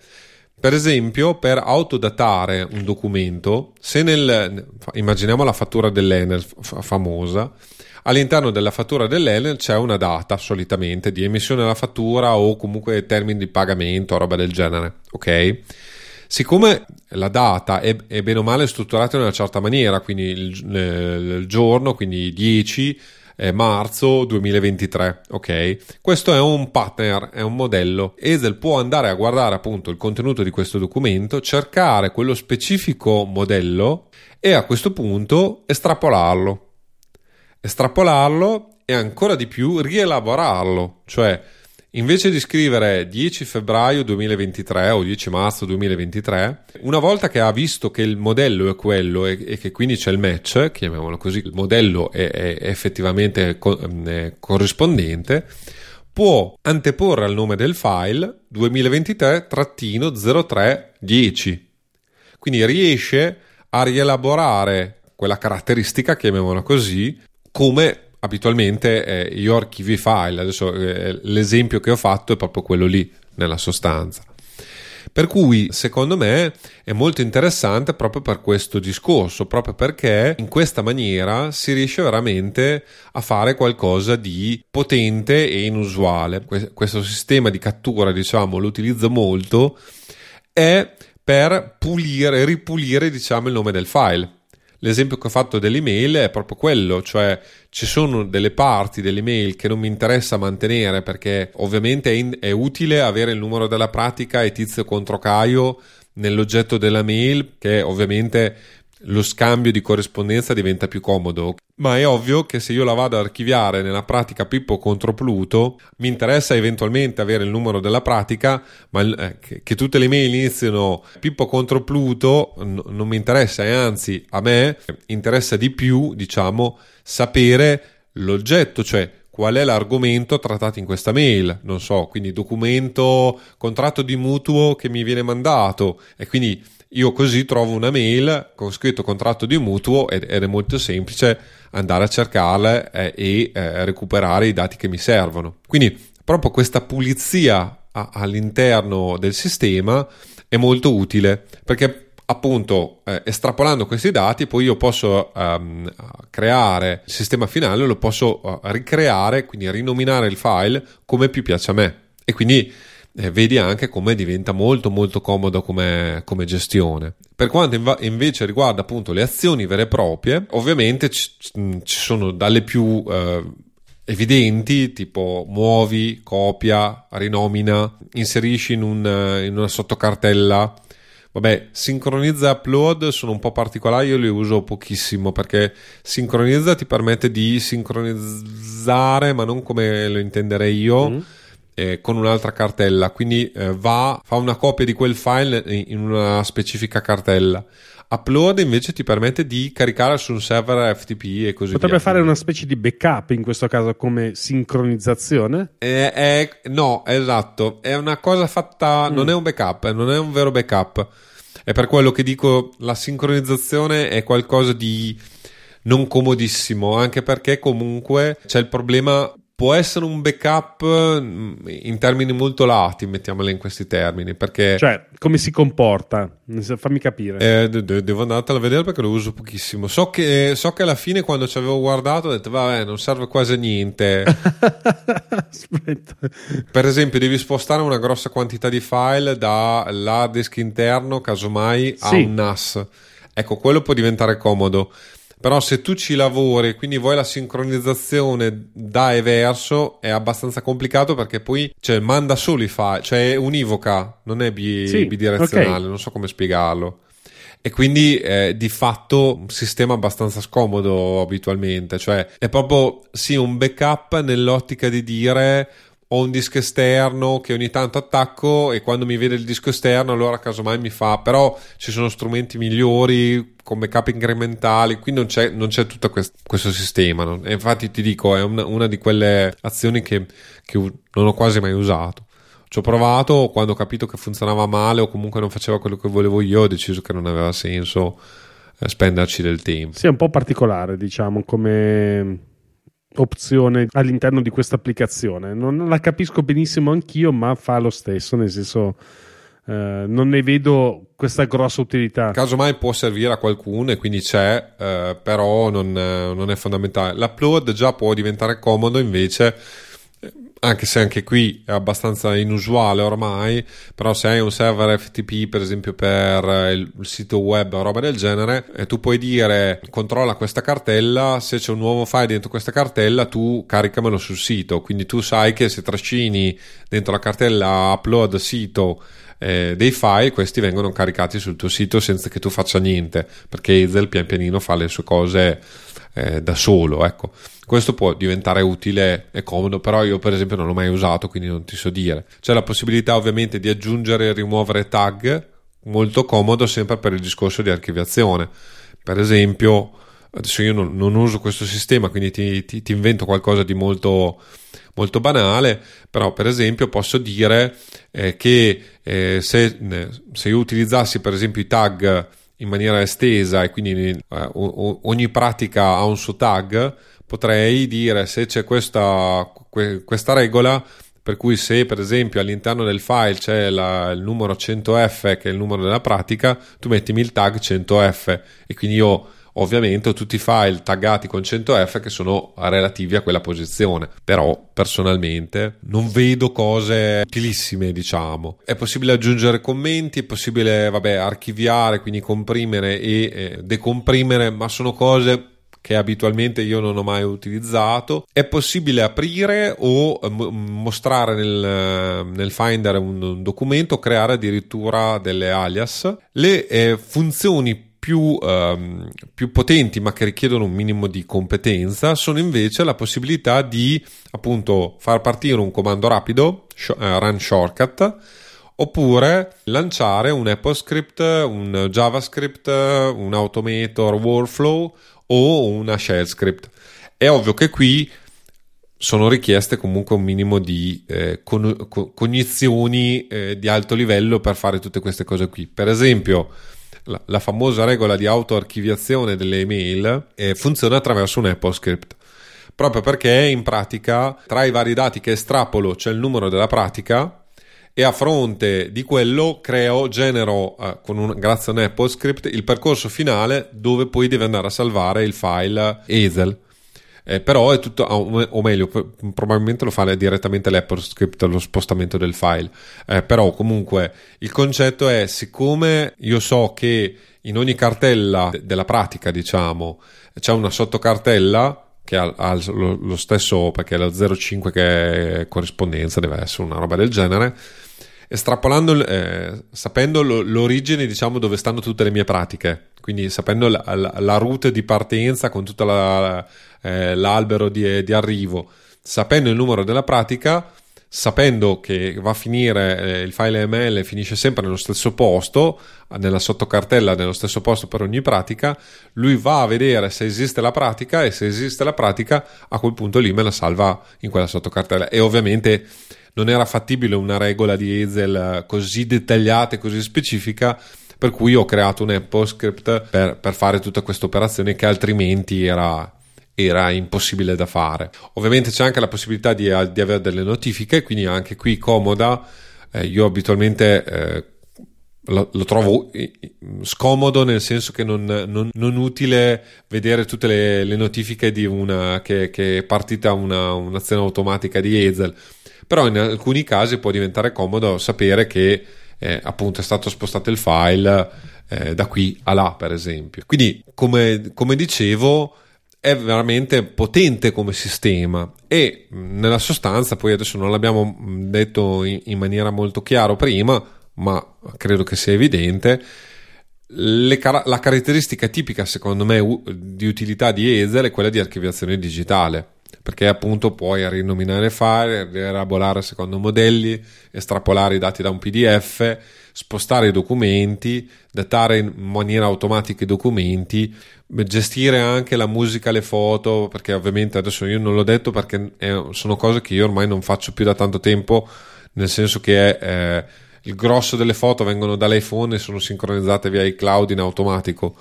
Per esempio, per autodatare un documento, se nel immaginiamo la fattura dell'Enel f- famosa, all'interno della fattura dell'Enel c'è una data solitamente di emissione della fattura o comunque termini di pagamento, roba del genere, ok? Siccome la data è, è bene o male strutturata in una certa maniera, quindi il, il giorno, quindi 10 eh, marzo 2023, ok? Questo è un pattern, è un modello. Ezel può andare a guardare appunto il contenuto di questo documento, cercare quello specifico modello e a questo punto estrapolarlo. Estrapolarlo e ancora di più rielaborarlo, cioè Invece di scrivere 10 febbraio 2023 o 10 marzo 2023, una volta che ha visto che il modello è quello e, e che quindi c'è il match, chiamiamolo così, il modello è, è effettivamente co- è corrispondente, può anteporre al nome del file 2023-0310. Quindi riesce a rielaborare quella caratteristica, chiamiamola così, come abitualmente eh, io archivi i file. Adesso eh, l'esempio che ho fatto è proprio quello lì, nella sostanza. Per cui secondo me è molto interessante proprio per questo discorso, proprio perché in questa maniera si riesce veramente a fare qualcosa di potente e inusuale. Questo sistema di cattura, diciamo, lo utilizzo molto, è per pulire, ripulire, diciamo, il nome del file l'esempio che ho fatto dell'email è proprio quello, cioè ci sono delle parti dell'email che non mi interessa mantenere perché ovviamente è, in, è utile avere il numero della pratica e tizio contro Caio nell'oggetto della mail che ovviamente lo scambio di corrispondenza diventa più comodo. Ma è ovvio che se io la vado ad archiviare nella pratica Pippo contro Pluto, mi interessa eventualmente avere il numero della pratica, ma eh, che, che, tutte le mail iniziano Pippo contro Pluto n- non mi interessa, e anzi a me interessa di più, diciamo, sapere l'oggetto, cioè qual è l'argomento trattato in questa mail, non so, quindi documento, contratto di mutuo che mi viene mandato e quindi io così trovo una mail con scritto contratto di mutuo ed, ed è molto semplice andare a cercarla eh, e eh, recuperare i dati che mi servono. Quindi proprio questa pulizia a, all'interno del sistema è molto utile perché appunto eh, estrapolando questi dati poi io posso um, creare il sistema finale lo posso uh, ricreare quindi rinominare il file come più piace a me e quindi eh, vedi anche come diventa molto molto comodo come, come gestione. Per quanto inv- invece riguarda appunto le azioni vere e proprie, ovviamente ci, ci sono dalle più eh, evidenti, tipo muovi, copia, rinomina, inserisci in, un, in una sottocartella. Vabbè, sincronizza e upload sono un po' particolari, io li uso pochissimo perché sincronizza ti permette di sincronizzare, ma non come lo intenderei io. Mm eh, con un'altra cartella, quindi eh, va, fa una copia di quel file in una specifica cartella. Upload invece ti permette di caricare su un server FTP e così Potrebbe via. fare una specie di backup in questo caso come sincronizzazione? Eh, è, no, esatto. È una cosa fatta. Mm. Non è un backup, non è un vero backup. È per quello che dico la sincronizzazione è qualcosa di non comodissimo, anche perché comunque c'è il problema può essere un backup mm, in termini molto lati, mettiamole in questi termini, perché... Cioè, come si comporta? Fammi capire. Eh, de- devo andartela a vedere perché lo uso pochissimo. So che, so che alla fine quando ci avevo guardato ho detto, vabbè, non serve quasi a niente. Aspetta. Per esempio, devi spostare una grossa quantità di file dall'hard disk interno, casomai, a sì. un NAS. Ecco, quello può diventare comodo però se tu ci lavori, quindi vuoi la sincronizzazione da e verso, è abbastanza complicato perché poi cioè, manda solo i file, cioè è univoca, non è bi- sì, bidirezionale, okay. non so come spiegarlo. E quindi eh, di fatto un sistema abbastanza scomodo abitualmente, cioè è proprio sì un backup nell'ottica di dire ho un disco esterno che ogni tanto attacco e quando mi vede il disco esterno allora casomai mi fa però ci sono strumenti migliori con backup incrementali qui non c'è, non c'è tutto quest- questo sistema no? infatti ti dico è una, una di quelle azioni che, che, non ho quasi mai usato ci ho provato quando ho capito che funzionava male o comunque non faceva quello che volevo io ho deciso che non aveva senso eh, spenderci del tempo. Sì, è un po' particolare, diciamo, come opzione all'interno di questa applicazione. Non la capisco benissimo anch'io, ma fa lo stesso, nel senso eh, non ne vedo questa grossa utilità. Casomai può servire a qualcuno e quindi c'è, eh, però non, non, è fondamentale. L'upload già può diventare comodo invece anche se anche qui è abbastanza inusuale ormai, però se hai un server FTP per esempio per il, sito web o roba del genere, eh, tu puoi dire controlla questa cartella, se c'è un nuovo file dentro questa cartella tu caricamelo sul sito, quindi tu sai che se trascini dentro la cartella upload sito eh, dei file, questi vengono caricati sul tuo sito senza che tu faccia niente, perché Hazel pian pianino fa le sue cose eh, da solo, ecco. Questo può diventare utile e comodo, però io per esempio non l'ho mai usato, quindi non ti so dire. C'è la possibilità ovviamente di aggiungere e rimuovere tag, molto comodo sempre per il discorso di archiviazione. Per esempio, adesso io non, non uso questo sistema, quindi ti, ti, ti invento qualcosa di molto, molto, banale, però per esempio posso dire eh, che eh, se, se io utilizzassi per esempio i tag in maniera estesa e quindi eh, ogni pratica ha un suo tag, potrei dire se c'è questa, questa regola per cui se per esempio all'interno del file c'è la, il numero 100f che è il numero della pratica, tu mettimi il tag 100f e quindi io ovviamente ho tutti i file taggati con 100f che sono relativi a quella posizione. Però personalmente non vedo cose utilissime diciamo. È possibile aggiungere commenti è possibile vabbè archiviare quindi comprimere e eh, decomprimere ma sono cose che abitualmente io non ho mai utilizzato. È possibile aprire o eh, mostrare nel, eh, nel Finder un, documento, creare addirittura delle alias. Le eh, funzioni più, um, più, potenti ma che richiedono un minimo di competenza sono invece la possibilità di appunto far partire un comando rapido, sh- uh, run shortcut, oppure lanciare un AppleScript, un JavaScript, un Automator Workflow o una shell script. È ovvio che qui sono richieste comunque un minimo di eh, con- cognizioni eh, di alto livello per fare tutte queste cose qui. Per esempio, la, la famosa regola di autoarchiviazione delle email eh, funziona attraverso un AppleScript. Proprio perché in pratica tra i vari dati che estrapolo c'è il numero della pratica e a fronte di quello creo, genero eh, un, grazie a un AppleScript il percorso finale dove poi deve andare a salvare il file Hazel. Eh, però è tutto, o meglio, probabilmente lo fa direttamente l'AppleScript lo spostamento del file. Eh, però comunque il concetto è: siccome io so che in ogni cartella della pratica, diciamo, c'è una sottocartella che ha, lo, stesso perché la 05 che è corrispondenza deve essere una roba del genere estrapolando, eh, sapendo l'origine, diciamo, dove stanno tutte le mie pratiche, quindi sapendo la, la, la route di partenza con tutto la, eh, l'albero di, di, arrivo, sapendo il numero della pratica, sapendo che va a finire eh, il file ML finisce sempre nello stesso posto, nella sottocartella nello stesso posto per ogni pratica, lui va a vedere se esiste la pratica e se esiste la pratica a quel punto lì me la salva in quella sottocartella. E ovviamente non era fattibile una regola di Hazel così dettagliata e così specifica per cui ho creato un AppleScript per, per fare tutta questa operazione che altrimenti era, era impossibile da fare. Ovviamente c'è anche la possibilità di, di avere delle notifiche, quindi anche qui comoda. Eh, io abitualmente eh, lo, lo, trovo scomodo nel senso che non, non, non utile vedere tutte le, le notifiche di una che, che è partita una, un'azione automatica di Hazel però in alcuni casi può diventare comodo sapere che eh, appunto è stato spostato il file eh, da qui a là per esempio. Quindi come, come dicevo è veramente potente come sistema e nella sostanza poi adesso non l'abbiamo detto in, in maniera molto chiara prima ma credo che sia evidente car- la caratteristica tipica secondo me u- di utilità di Ezel è quella di archiviazione digitale perché appunto puoi rinominare file, rielaborare secondo modelli, estrapolare i dati da un PDF, spostare i documenti, datare in maniera automatica i documenti, gestire anche la musica, le foto, perché ovviamente adesso io non l'ho detto perché sono cose che io ormai non faccio più da tanto tempo, nel senso che eh, il grosso delle foto vengono dall'iPhone e sono sincronizzate via iCloud in automatico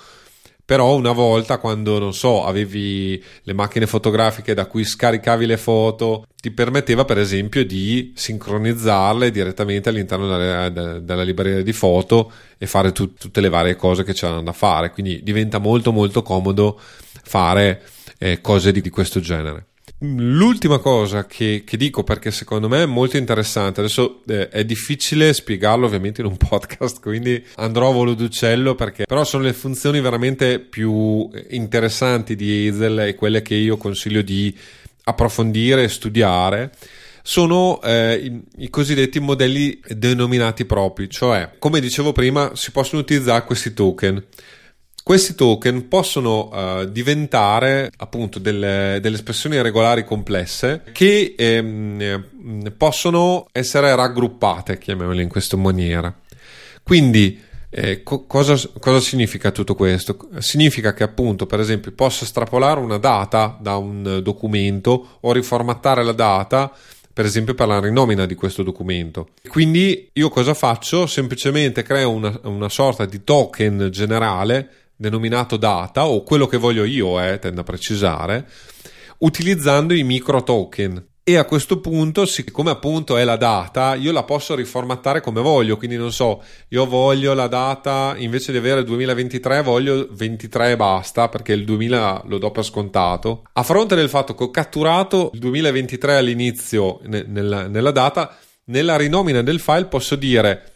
Però una volta quando, non so, avevi le macchine fotografiche da cui scaricavi le foto, ti permetteva per esempio di sincronizzarle direttamente all'interno della, della libreria di foto e fare tu, tutte le varie cose che c'erano da fare. Quindi diventa molto molto comodo fare eh, cose di, di questo genere. L'ultima cosa che, che, dico perché secondo me è molto interessante, adesso eh, è difficile spiegarlo ovviamente in un podcast, quindi andrò a volo d'uccello perché però sono le funzioni veramente più interessanti di Hazel e quelle che io consiglio di approfondire e studiare sono eh, i, i, cosiddetti modelli denominati propri, cioè come dicevo prima si possono utilizzare questi token questi token possono uh, diventare appunto delle, delle, espressioni regolari complesse che ehm, possono essere raggruppate, chiamiamole in questa maniera. Quindi, eh, co- cosa, cosa, significa tutto questo? Significa che appunto, per esempio, posso estrapolare una data da un documento o riformattare la data per esempio per la rinomina di questo documento. Quindi io cosa faccio? Semplicemente creo una, una sorta di token generale denominato data o quello che voglio io, eh, tendo a precisare, utilizzando i micro token. E a questo punto, siccome appunto è la data, io la posso riformattare come voglio. Quindi, non so, io voglio la data invece di avere 2023, voglio 23 e basta perché il 2000 lo do per scontato. A fronte del fatto che ho catturato il 2023 all'inizio ne- nella, nella data, nella rinomina del file posso dire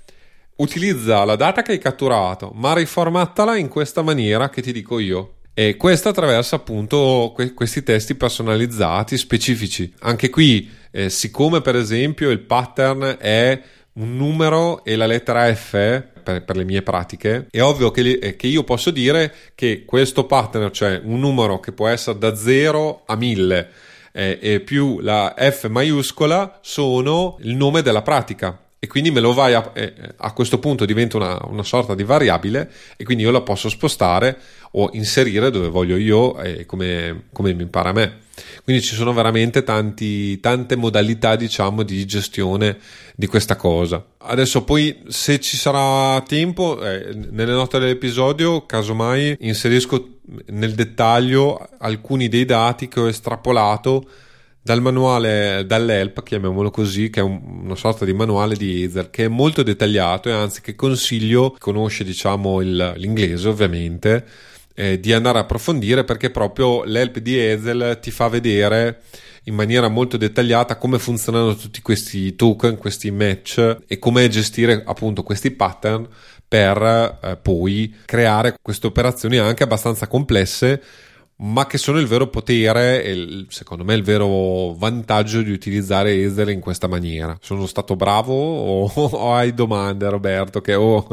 utilizza la data che hai catturato, ma riformattala in questa maniera che ti dico io. E questo attraverso appunto que- questi testi personalizzati, specifici. Anche qui, eh, siccome per esempio il pattern è un numero e la lettera F per, per le mie pratiche, è ovvio che, eh, che, io posso dire che questo pattern, cioè un numero che può essere da 0 a 1000 eh, e più la F maiuscola, sono il nome della pratica e quindi me lo vai a, eh, a questo punto diventa una, una, sorta di variabile e quindi io la posso spostare o inserire dove voglio io e come, come mi pare a me. Quindi ci sono veramente tanti, tante modalità diciamo di gestione di questa cosa. Adesso poi se ci sarà tempo eh, nelle note dell'episodio casomai inserisco nel dettaglio alcuni dei dati che ho estrapolato dal manuale, dall'help, chiamiamolo così, che è un, una sorta di manuale di Ether, che è molto dettagliato e anzi che consiglio, conosce diciamo il, l'inglese ovviamente, eh, di andare a approfondire perché proprio l'help di Ezel ti fa vedere in maniera molto dettagliata come funzionano tutti questi token, questi match e come gestire appunto questi pattern per eh, poi creare queste operazioni anche abbastanza complesse ma che sono il vero potere e secondo me il vero vantaggio di utilizzare Ether in questa maniera. Sono stato bravo o, o hai domande Roberto che oh,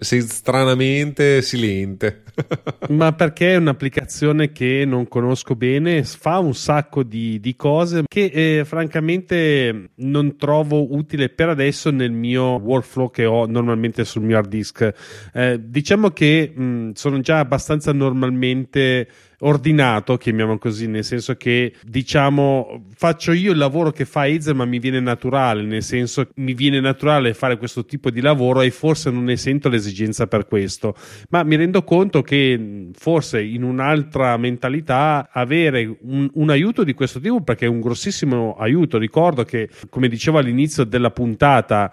sei stranamente silente? ma perché è un'applicazione che non conosco bene, fa un sacco di, di cose che eh, francamente non trovo utile per adesso nel mio workflow che ho normalmente sul mio hard disk. Eh, diciamo che mh, sono già abbastanza normalmente ordinato, chiamiamo così, nel senso che diciamo faccio io il lavoro che fa Eizer, ma mi viene naturale, nel senso mi viene naturale fare questo tipo di lavoro e forse non ne sento l'esigenza per questo, ma mi rendo conto che forse in un'altra mentalità avere un, un aiuto di questo tipo perché è un grossissimo aiuto. Ricordo che, come dicevo all'inizio della puntata,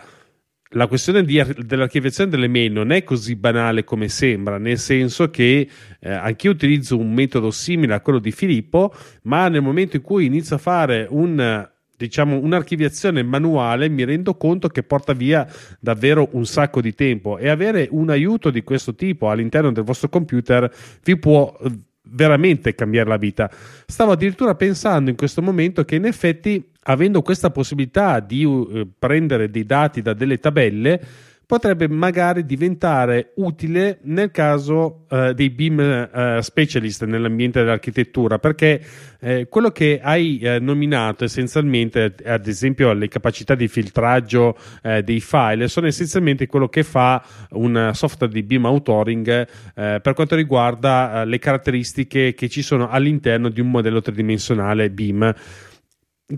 la questione dell'archiviazione delle mail non è così banale come sembra, nel senso che eh, anch'io utilizzo un metodo simile a quello di Filippo, ma nel momento in cui inizio a fare un diciamo un'archiviazione manuale mi rendo conto che porta via davvero un sacco di tempo e avere un aiuto di questo tipo all'interno del vostro computer vi può veramente cambiare la vita. Stavo addirittura pensando in questo momento che in effetti avendo questa possibilità di uh, prendere dei dati da delle tabelle potrebbe magari diventare utile nel caso uh, dei BIM uh, specialist nell'ambiente dell'architettura perché uh, quello che hai nominato essenzialmente ad esempio le capacità di filtraggio dei file sono essenzialmente quello che fa un software di BIM authoring per quanto riguarda le caratteristiche che ci sono all'interno di un modello tridimensionale BIM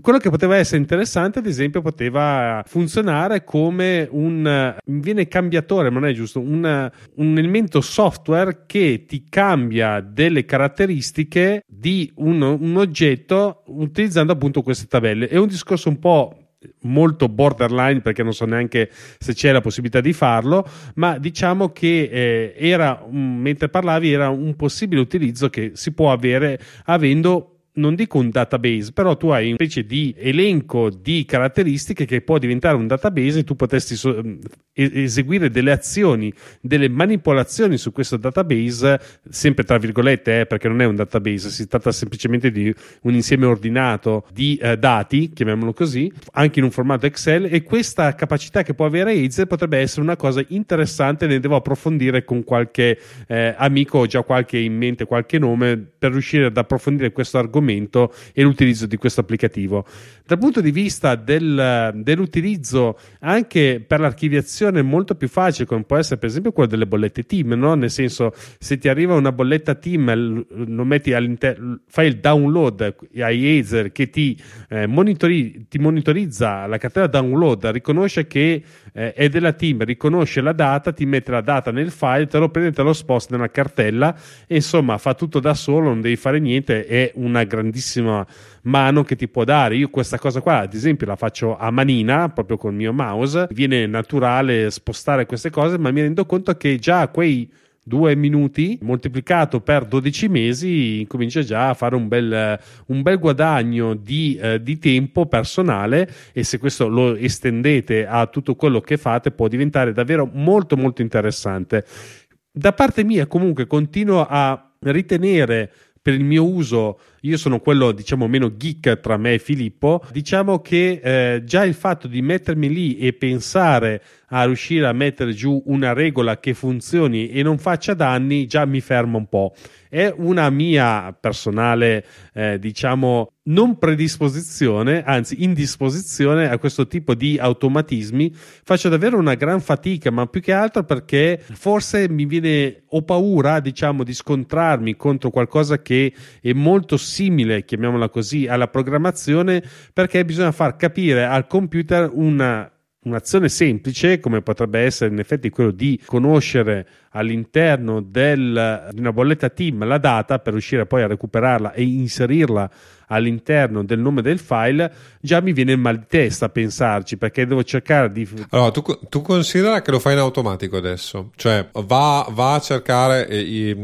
quello che poteva essere interessante, ad esempio, poteva funzionare come un viene cambiatore, non è giusto, un, un elemento software che ti cambia delle caratteristiche di un, un oggetto utilizzando appunto queste tabelle. È un discorso un po' molto borderline perché non so neanche se c'è la possibilità di farlo, ma diciamo che eh, era, mentre parlavi, era un possibile utilizzo che si può avere avendo non dico un database, però tu hai una specie di elenco di caratteristiche che può diventare un database e tu potresti so- eseguire delle azioni, delle manipolazioni su questo database, sempre tra virgolette, eh, perché non è un database, si tratta semplicemente di un insieme ordinato di eh, dati, chiamiamolo così, anche in un formato Excel e questa capacità che può avere Excel potrebbe essere una cosa interessante, ne devo approfondire con qualche eh, amico, ho già qualche in mente, qualche nome per riuscire ad approfondire questo argomento argomento e l'utilizzo di questo applicativo. Dal punto di vista del, dell'utilizzo anche per l'archiviazione molto più facile, come può essere per esempio quello delle bollette team, no? nel senso se ti arriva una bolletta team, lo metti all'interno, fai il download ai Acer che ti, eh, monitori, ti monitorizza la cartella download, riconosce che eh, è della team, riconosce la data, ti mette la data nel file, te lo prende, te lo sposta nella cartella e insomma fa tutto da solo, non devi fare niente, è una grandissima mano che ti può dare. Io questa cosa qua, ad esempio, la faccio a manina, proprio col mio mouse, viene naturale spostare queste cose, ma mi rendo conto che già quei due minuti moltiplicato per 12 mesi comincia già a fare un bel, un bel guadagno di, eh, di, tempo personale. E se questo lo estendete a tutto quello che fate può diventare davvero molto molto interessante. Da parte mia comunque continuo a ritenere per il mio uso, io sono quello diciamo meno geek tra me e Filippo, diciamo che eh, già il fatto di mettermi lì e pensare a riuscire a mettere giù una regola che funzioni e non faccia danni già mi ferma un po'. È una mia personale, eh, diciamo, non predisposizione, anzi indisposizione a questo tipo di automatismi. Faccio davvero una gran fatica, ma più che altro perché forse mi viene, ho paura, diciamo, di scontrarmi contro qualcosa che è molto simile, chiamiamola così, alla programmazione, perché bisogna far capire al computer una un'azione semplice, come potrebbe essere in effetti quello di conoscere all'interno del, di una bolletta team la data per riuscire poi a recuperarla e inserirla all'interno del nome del file, già mi viene il mal di testa a pensarci perché devo cercare di. Allora, tu, tu considera che lo fai in automatico adesso, cioè va, va a cercare eh, i,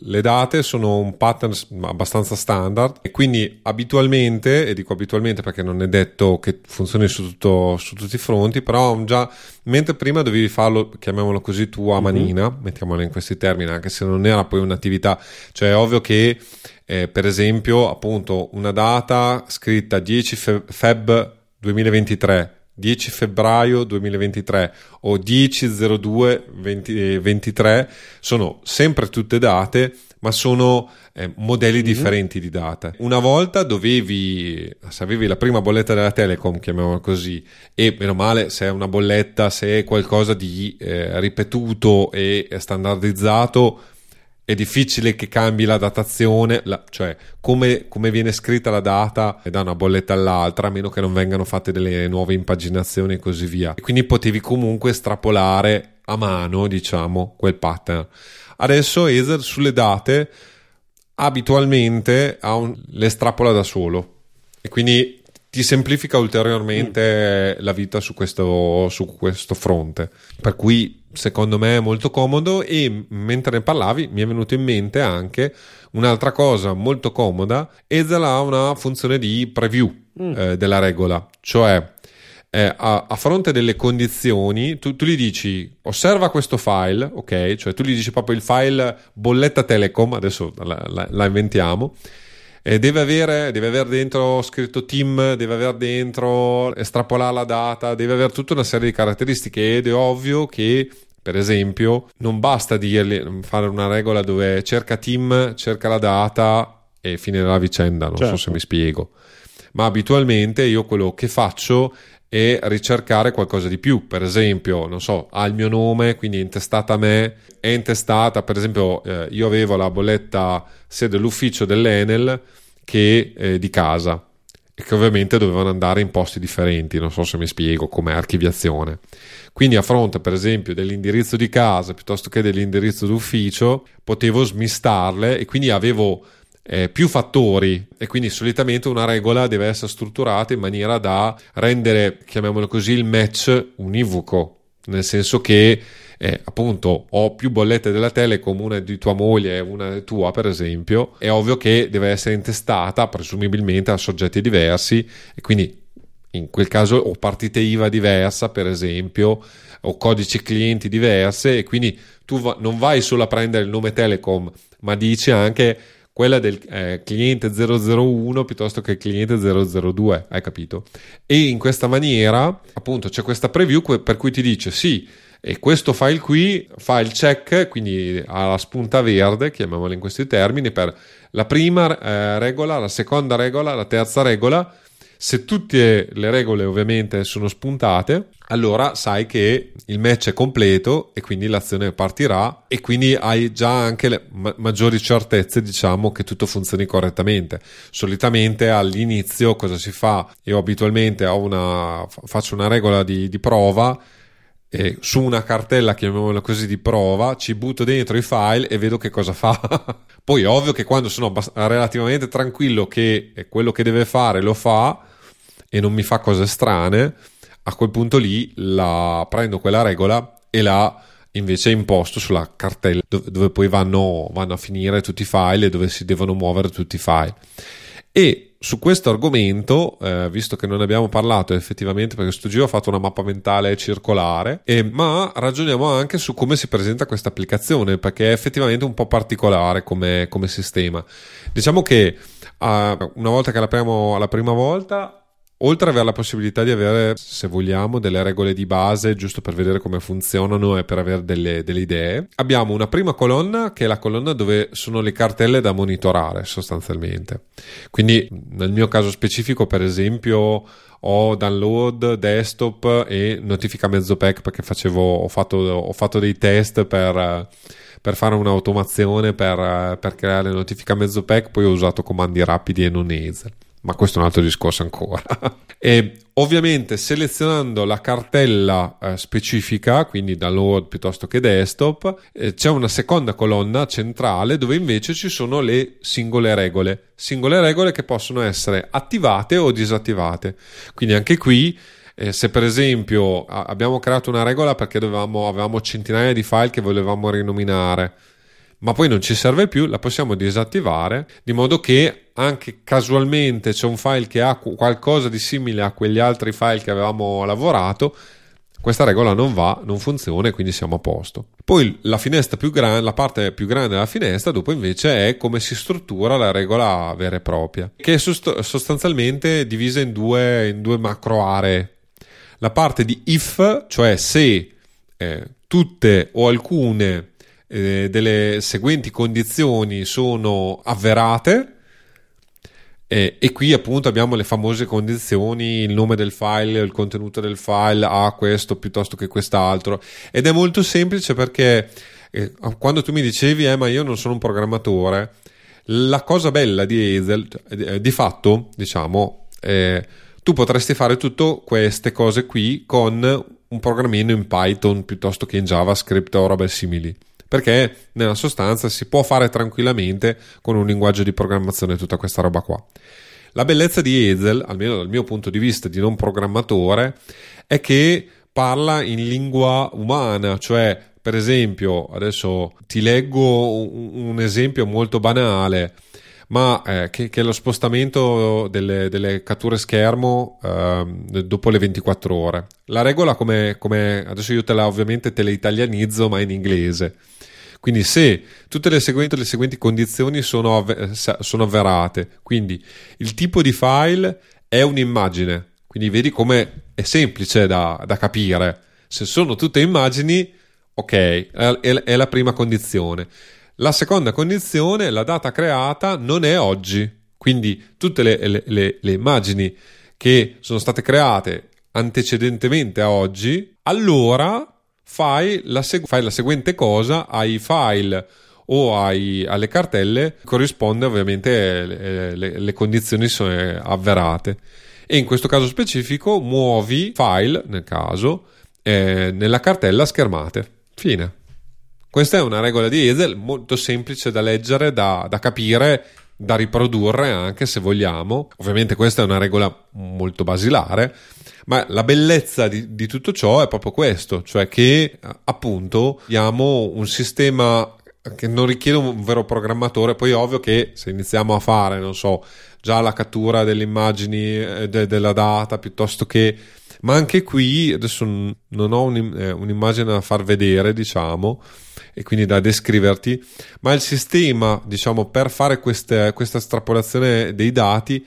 le date, sono un pattern abbastanza standard e quindi abitualmente, e dico abitualmente perché non è detto che funzioni su, tutto, su tutti i fronti, però già mentre prima dovevi farlo, chiamiamolo così, tu a mhm. manina, mm-hmm. mettiamolo in questi termini, anche se non era poi un'attività, cioè è ovvio che eh, per esempio appunto una data scritta 10 feb 2023 10 febbraio 2023 o 10 02 20, 23 sono sempre tutte date ma sono eh, modelli mm-hmm. differenti di data. Una volta dovevi, se avevi la prima bolletta della Telecom, chiamiamola così, e meno male se è una bolletta, se è qualcosa di eh, ripetuto e standardizzato, è difficile che cambi la datazione, la, cioè come, come, viene scritta la data da una bolletta all'altra, a meno che non vengano fatte delle nuove impaginazioni e così via. E quindi potevi comunque estrapolare a mano, diciamo, quel pattern. Adesso Ether sulle date abitualmente un, le estrapola da solo e quindi ti semplifica ulteriormente mm. la vita su questo, su questo fronte. Per cui secondo me è molto comodo e mentre ne parlavi mi è venuto in mente anche un'altra cosa molto comoda Ezel ha una funzione di preview mm. eh, della regola cioè eh, a, a, fronte delle condizioni tu, tu, gli dici osserva questo file ok cioè tu gli dici proprio il file bolletta telecom adesso la, la, la inventiamo eh, deve, avere, deve avere dentro scritto team, deve avere dentro estrapolare la data, deve avere tutta una serie di caratteristiche ed è ovvio che per esempio, non basta dirgli fare una regola dove cerca team, cerca la data e fine la vicenda, non certo. so se mi spiego. Ma abitualmente io quello che faccio è ricercare qualcosa di più. Per esempio, non so, ha il mio nome, quindi è intestata a me, è intestata, per esempio, eh, io avevo la bolletta sia dell'ufficio dell'Enel che eh, di casa e che ovviamente dovevano andare in posti differenti, non so se mi spiego, come archiviazione. Quindi a fronte per esempio dell'indirizzo di casa piuttosto che dell'indirizzo d'ufficio potevo smistarle e quindi avevo eh, più fattori. E quindi solitamente una regola deve essere strutturata in maniera da rendere, chiamiamolo così, il match univoco, nel senso che eh, appunto ho più bollette della Telecom, una di tua moglie e una tua per esempio, è ovvio che deve essere intestata presumibilmente a soggetti diversi. E quindi in quel caso ho partite IVA diversa per esempio o codici clienti diverse. E quindi tu va- non vai solo a prendere il nome Telecom ma dici anche quella del eh, cliente 001 piuttosto che il cliente 002 hai capito e in questa maniera appunto c'è questa preview per cui ti dice sì e questo file qui fa il check, quindi ha la spunta verde, chiamiamola in questi termini, per la prima eh, regola, la seconda regola, la terza regola. Se tutte le regole ovviamente sono spuntate, allora sai che il match è completo e quindi l'azione partirà e quindi hai già anche ma- maggiori certezze, diciamo, che tutto funzioni correttamente. Solitamente all'inizio cosa si fa? Io abitualmente una, faccio una regola di, di prova e su una cartella, chiamiamola così, di prova, ci butto dentro i file e vedo che cosa fa. Poi è ovvio che quando sono relativamente tranquillo che quello che deve fare lo fa e non mi fa cose strane, a quel punto lì la prendo quella regola e la invece imposto sulla cartella dove, dove poi vanno, vanno a finire tutti i file e dove si devono muovere tutti i file. E su questo argomento, eh, visto che non ne abbiamo parlato effettivamente perché sto giro ho fatto una mappa mentale circolare, eh, ma ragioniamo anche su come si presenta questa applicazione perché è effettivamente un po' particolare come, come sistema. Diciamo che uh, una volta che l'apriamo la prima volta oltre ad avere la possibilità di avere, se vogliamo, delle regole di base giusto per vedere come funzionano e per avere delle, delle, idee, abbiamo una prima colonna che è la colonna dove sono le cartelle da monitorare sostanzialmente. Quindi nel mio caso specifico, per esempio, ho download, desktop e notifica mezzo pack perché facevo, ho, fatto, ho fatto dei test per per fare un'automazione per, per creare notifica mezzo pack, poi ho usato comandi rapidi e non Hazel ma questo è un altro discorso ancora. e ovviamente selezionando la cartella eh, specifica, quindi download piuttosto che desktop, eh, c'è una seconda colonna centrale dove invece ci sono le singole regole, singole regole che possono essere attivate o disattivate. Quindi anche qui eh, se per esempio abbiamo creato una regola perché dovevamo, avevamo centinaia di file che volevamo rinominare ma poi non ci serve più, la possiamo disattivare di modo che anche casualmente c'è un file che ha qualcosa di simile a quegli altri file che avevamo lavorato. Questa regola non va, non funziona e quindi siamo a posto. Poi la grande, la parte più grande della finestra, dopo invece è come si struttura la regola vera e propria, che è sostanzialmente divisa in due, in due macro aree. La parte di if, cioè se eh, tutte o alcune eh, delle seguenti condizioni sono avverate. Eh, e qui appunto abbiamo le famose condizioni, il nome del file, il contenuto del file a questo piuttosto che quest'altro. Ed è molto semplice perché eh, quando tu mi dicevi, eh, ma io non sono un programmatore, la cosa bella di Hazel, eh, di fatto, diciamo, eh, tu potresti fare tutte queste cose qui con un programmino in Python piuttosto che in JavaScript o robe simili perché nella sostanza si può fare tranquillamente con un linguaggio di programmazione tutta questa roba qua. La bellezza di Hazel, almeno dal mio punto di vista di non programmatore, è che parla in lingua umana, cioè per esempio, adesso ti leggo un, esempio molto banale, ma eh, che, che, lo spostamento delle, delle catture schermo eh, dopo le 24 ore. La regola come, come adesso io te la ovviamente te la italianizzo, ma in inglese. Quindi se tutte le seguenti, le seguenti condizioni sono, sono avverate, quindi il tipo di file è un'immagine, quindi vedi come è semplice da, da capire. Se sono tutte immagini, ok, è, è la prima condizione. La seconda condizione, la data creata non è oggi, quindi tutte le, le, le, le immagini che sono state create antecedentemente a oggi, allora fai la, seg- fai la seguente cosa, hai file o ai, alle cartelle corrisponde ovviamente le, le, le condizioni avverate. E in questo caso specifico muovi file nel caso eh, nella cartella schermate. Fine questa è una regola di Ezel molto semplice da leggere da, da capire da riprodurre anche se vogliamo. Ovviamente questa è una regola molto basilare, ma la bellezza di, di tutto ciò è proprio questo, cioè che appunto abbiamo un sistema che non richiede un vero programmatore, poi è ovvio che se iniziamo a fare, non so, già la cattura delle immagini eh, de, della data piuttosto che ma anche qui adesso non ho eh, un'immagine da far vedere, diciamo, e quindi da descriverti, ma il sistema, diciamo, per fare queste, questa estrapolazione dei dati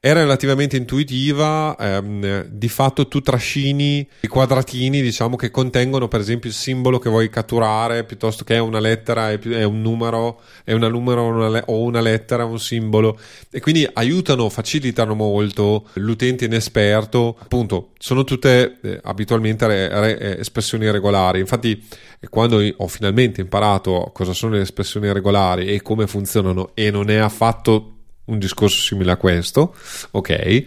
è relativamente intuitiva, ehm, di fatto tu trascini i quadratini diciamo che contengono per esempio il simbolo che vuoi catturare piuttosto che una lettera, è, un numero, è una numero una le- o una lettera, un simbolo. E quindi aiutano, facilitano molto l'utente inesperto, appunto sono tutte eh, abitualmente re- re- eh, espressioni regolari, infatti quando ho finalmente imparato cosa sono le espressioni regolari e come funzionano e non è affatto un discorso simile a questo, ok?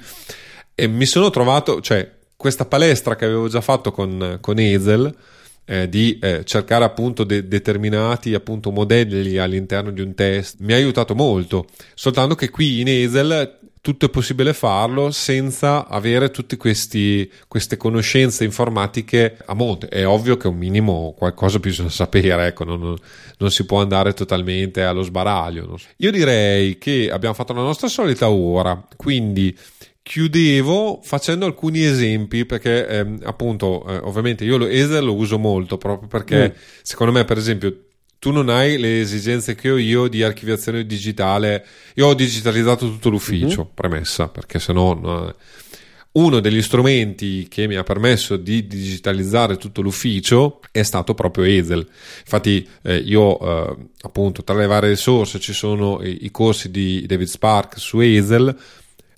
E mi sono trovato, cioè, questa palestra che avevo già fatto con, con Hazel, eh, di eh, cercare appunto de- determinati appunto modelli all'interno di un test mi ha aiutato molto soltanto che qui in Hazel tutto è possibile farlo senza avere tutte queste conoscenze informatiche a monte. È ovvio che un minimo qualcosa bisogna sapere, ecco, non, non si può andare totalmente allo sbaraglio. Io direi che abbiamo fatto la nostra solita ora, quindi chiudevo facendo alcuni esempi perché ehm, appunto eh, ovviamente io lo, Ether lo uso molto proprio perché mm. secondo me per esempio tu non hai le esigenze che ho io di archiviazione digitale. Io ho digitalizzato tutto l'ufficio, uh-huh. premessa, perché se no... Uno degli strumenti che mi ha permesso di digitalizzare tutto l'ufficio è stato proprio Ezel. Infatti, eh, io eh, appunto tra le varie risorse ci sono i, i corsi di David Spark su Ezel,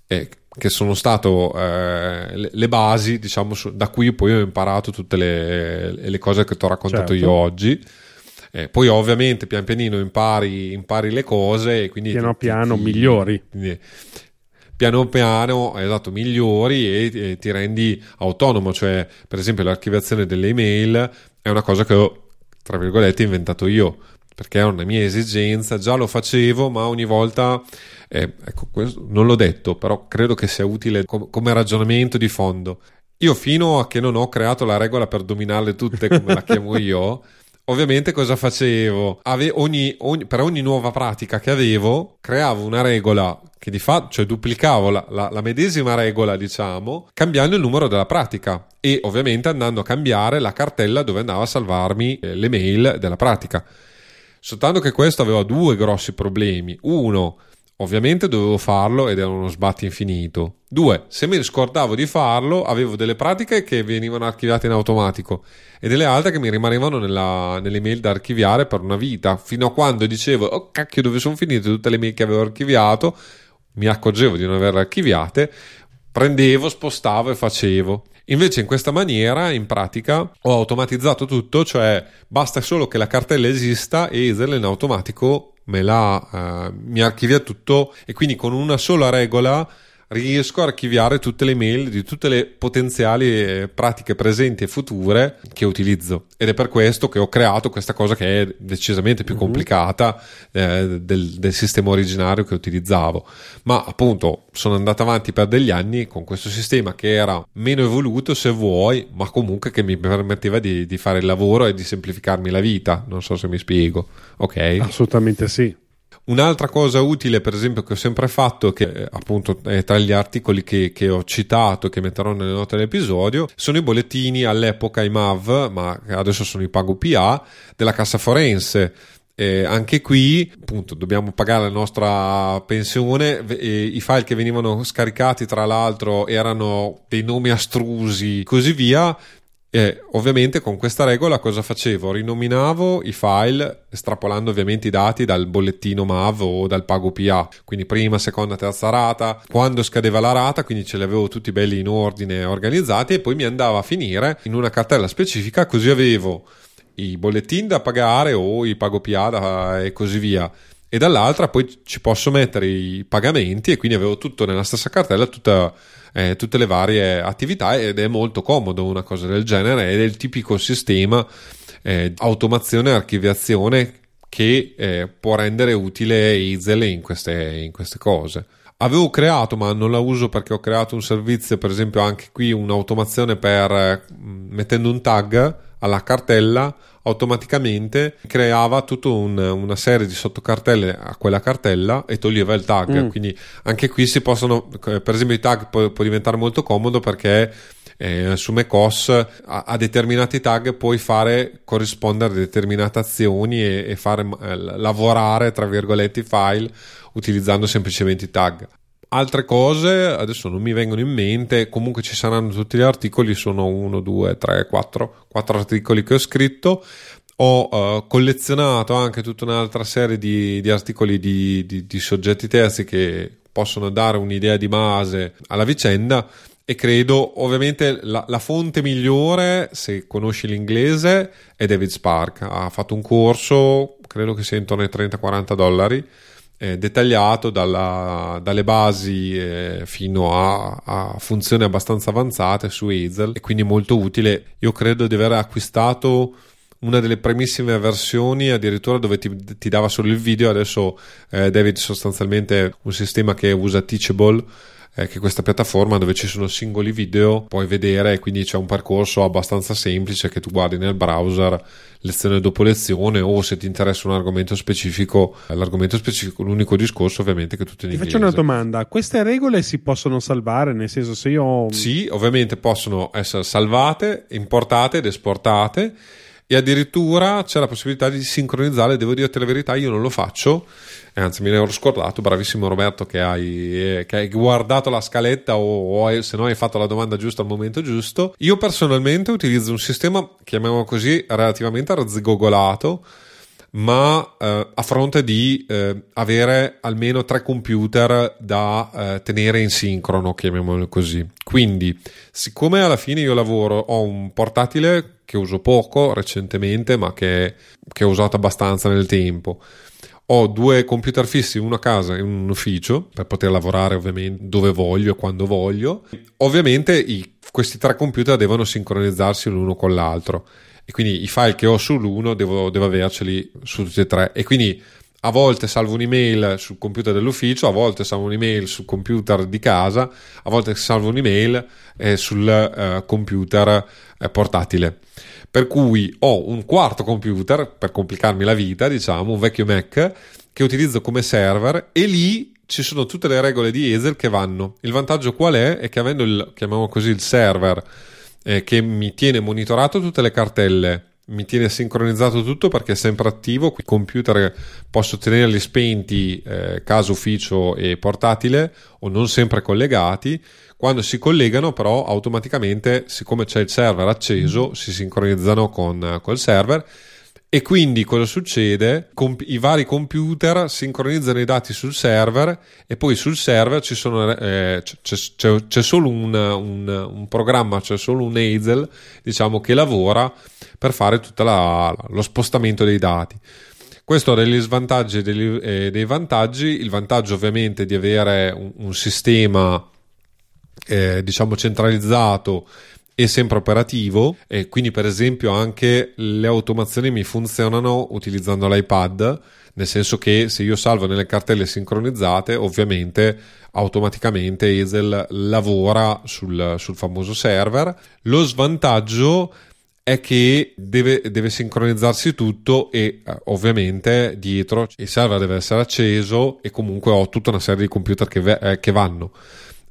eh, che sono stato eh, le, le, basi, diciamo, su, da cui poi ho imparato tutte le, le cose che ti ho raccontato certo. io oggi. Eh, poi ovviamente pian pianino impari, impari le cose e quindi... Piano ti, piano ti, migliori. Quindi, piano piano, esatto, migliori e, e, ti rendi autonomo, cioè per esempio l'archiviazione delle email è una cosa che ho, tra virgolette, inventato io, perché è una mia esigenza, già lo facevo, ma ogni volta, eh, ecco, questo, non l'ho detto, però credo che sia utile com- come ragionamento di fondo. Io fino a che non ho creato la regola per dominarle tutte, come la chiamo io, Ovviamente cosa facevo? Ave- ogni, ogni, per ogni nuova pratica che avevo, creavo una regola che di fatto, cioè duplicavo la, la, la, medesima regola, diciamo, cambiando il numero della pratica e ovviamente andando a cambiare la cartella dove andava a salvarmi eh, le mail della pratica. Soltanto che questo aveva due grossi problemi. Uno, Ovviamente dovevo farlo ed era uno sbatti infinito. Due, se mi scordavo di farlo, avevo delle pratiche che venivano archiviate in automatico e delle altre che mi rimanevano nella, nelle mail da archiviare per una vita, fino a quando dicevo, oh cacchio, dove sono finite tutte le mail che avevo archiviato? Mi accorgevo di non averle archiviate, prendevo, spostavo e facevo. Invece in questa maniera, in pratica, ho automatizzato tutto, cioè basta solo che la cartella esista e Ezel in automatico me la, uh, mi archivia tutto e quindi con una sola regola riesco a archiviare tutte le mail di tutte le potenziali eh, pratiche presenti e future che utilizzo. Ed è per questo che ho creato questa cosa che è decisamente più mhm. complicata eh, del, del, sistema originario che utilizzavo. Ma appunto sono andato avanti per degli anni con questo sistema che era meno evoluto se vuoi ma comunque che mi permetteva di, di fare il lavoro e di semplificarmi la vita. Non so se mi spiego ok? Assolutamente sì Un'altra cosa utile, per esempio, che ho sempre fatto, che eh, appunto è tra gli articoli che, che ho citato, che metterò nelle note dell'episodio, sono i bollettini all'epoca i MAV, ma adesso sono i Pago PA, della Cassa Forense. Eh, anche qui appunto dobbiamo pagare la nostra pensione e i file che venivano scaricati tra l'altro erano dei nomi astrusi così via e ovviamente con questa regola cosa facevo? Rinominavo i file estrapolando ovviamente i dati dal bollettino MAV o dal pago PA, quindi prima, seconda, terza rata, quando scadeva la rata, quindi ce li avevo tutti belli in ordine organizzati e poi mi andava a finire in una cartella specifica, così avevo i bollettini da pagare o i pago piada e così via. E dall'altra poi ci posso mettere i pagamenti e quindi avevo tutto nella stessa cartella, tutta, eh, tutte le varie attività ed è molto comodo una cosa del genere ed è il tipico sistema eh, automazione e archiviazione che eh, può rendere utile Hazel in queste, in queste cose. Avevo creato, ma non la uso perché ho creato un servizio, per esempio anche qui un'automazione per mettendo un tag alla cartella automaticamente creava tutta un, una serie di sottocartelle a quella cartella e toglieva il tag. Mm. Quindi anche qui si possono, per esempio, i tag può, può diventare molto comodo perché eh, su macOS a, a, determinati tag puoi fare corrispondere determinate azioni e, e fare eh, lavorare tra virgolette i file utilizzando semplicemente i tag altre cose adesso non mi vengono in mente comunque ci saranno tutti gli articoli sono 1 2 3 4 4 articoli che ho scritto. Ho uh, collezionato anche tutta un'altra serie di, di articoli di, di, di, soggetti terzi che possono dare un'idea di base alla vicenda e credo ovviamente la, la fonte migliore se conosci l'inglese è David Spark. Ha fatto un corso credo che sia intorno ai 30-40 dollari eh, dettagliato dalla, dalle basi eh, fino a, a, funzioni abbastanza avanzate su Hazel e quindi molto utile. Io credo di aver acquistato una delle primissime versioni addirittura dove ti, ti dava solo il video adesso eh, David sostanzialmente un sistema che usa Teachable eh, che questa piattaforma dove ci sono singoli video puoi vedere quindi c'è un percorso abbastanza semplice che tu guardi nel browser lezione dopo lezione o se ti interessa un argomento specifico l'argomento specifico l'unico discorso ovviamente che tu ti faccio una domanda. Queste regole si possono salvare? Nel senso se io sì ovviamente possono essere salvate importate ed esportate e addirittura c'è la possibilità di sincronizzare devo dirti la verità io non lo faccio anzi me ne ero scordato, bravissimo Roberto che hai, eh, che hai guardato la scaletta o, o se no hai fatto la domanda giusta al momento giusto. Io personalmente utilizzo un sistema, chiamiamolo così, relativamente arzigogolato, ma eh, a fronte di eh, avere almeno tre computer da eh, tenere in sincrono, chiamiamolo così. Quindi, siccome alla fine io lavoro, ho un portatile che uso poco recentemente, ma che, che ho usato abbastanza nel tempo ho due computer fissi, uno a casa e un ufficio, per poter lavorare ovviamente dove voglio e quando voglio. Ovviamente i, questi tre computer devono sincronizzarsi l'uno con l'altro e quindi i file che ho sull'uno devo, devo averceli su tutti e tre e quindi a volte salvo un'email sul computer dell'ufficio, a volte salvo un'email sul computer di casa, a volte salvo un'email eh, sul eh, computer eh, portatile. Per cui ho un quarto computer, per complicarmi la vita, diciamo, un vecchio Mac, che utilizzo come server e lì ci sono tutte le regole di Hazel che vanno. Il vantaggio qual è? È che avendo il, chiamiamolo così, il server eh, che mi tiene monitorato tutte le cartelle, mi tiene sincronizzato tutto perché è sempre attivo, i computer posso tenerli spenti eh, caso ufficio e portatile o non sempre collegati quando si collegano, però, automaticamente, siccome c'è il server acceso, si sincronizzano con col server. E quindi cosa succede? Comp- I vari computer sincronizzano i dati sul server e poi sul server sono, eh, c'è, c'è, c'è, solo un, un, un, programma, c'è solo un Hazel diciamo, che lavora per fare tutto lo spostamento dei dati. Questo ha degli svantaggi e dei, eh, dei vantaggi. Il vantaggio ovviamente è di avere un, un sistema eh, diciamo centralizzato e sempre operativo e quindi per esempio anche le automazioni mi funzionano utilizzando l'iPad nel senso che se io salvo nelle cartelle sincronizzate ovviamente automaticamente Hazel lavora sul, sul famoso server. Lo svantaggio è che deve, deve, sincronizzarsi tutto e eh, ovviamente dietro il server deve essere acceso e comunque ho tutta una serie di computer che, eh, che vanno.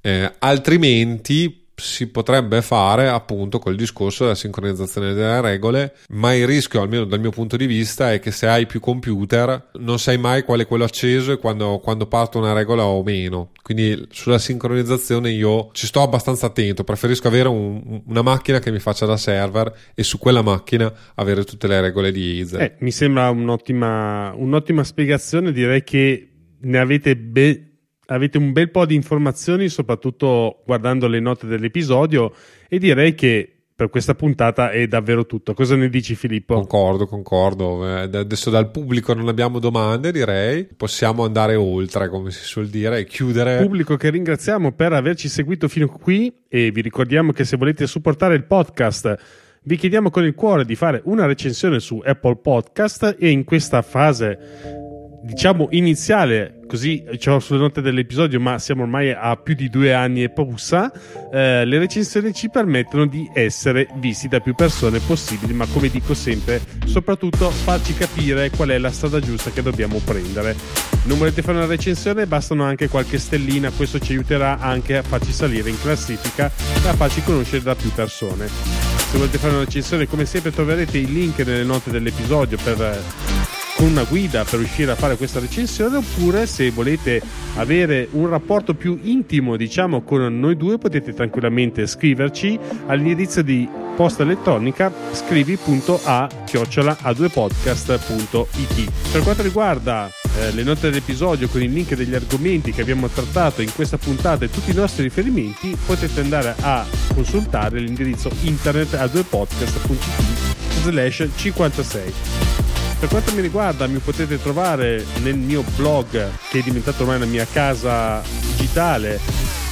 Eh, altrimenti si potrebbe fare appunto col discorso della sincronizzazione delle regole, ma il rischio, almeno dal mio punto di vista, è che se hai più computer non sai mai qual è quello acceso e quando, quando parte una regola o meno. Quindi sulla sincronizzazione io ci sto abbastanza attento, preferisco avere un, una macchina che mi faccia da server e su quella macchina avere tutte le regole di Ease. Eh, mi sembra un'ottima, un'ottima spiegazione, direi che ne avete ben avete un bel po' di informazioni, soprattutto guardando le note dell'episodio, e direi che per questa puntata è davvero tutto. Cosa ne dici Filippo? Concordo, concordo. Eh, Adesso dal pubblico non abbiamo domande, direi. Possiamo andare oltre, come si suol dire, e chiudere. Pubblico che ringraziamo per averci seguito fino qui e vi ricordiamo che se volete supportare il podcast vi chiediamo con il cuore di fare una recensione su Apple Podcast e in questa fase diciamo iniziale, così ce l'ho sulle note dell'episodio, ma siamo ormai a più di due anni e poussa, eh, le recensioni ci permettono di essere visti da più persone possibili, ma come dico sempre, soprattutto farci capire qual è la strada giusta che dobbiamo prendere. Non volete fare una recensione? Bastano anche qualche stellina, questo ci aiuterà anche a farci salire in classifica e a farci conoscere da più persone. Se volete fare una recensione, come sempre troverete il link nelle note dell'episodio per con una guida per riuscire a fare questa recensione oppure se volete avere un rapporto più intimo diciamo con noi due potete tranquillamente scriverci all'indirizzo di posta elettronica scrivi.a chiocciola a2podcast.it per quanto riguarda eh, le note dell'episodio con il link degli argomenti che abbiamo trattato in questa puntata e tutti i nostri riferimenti potete andare a consultare l'indirizzo internet a2podcast.it slash 56 per quanto mi riguarda, mi potete trovare nel mio blog, che è diventato ormai la mia casa digitale,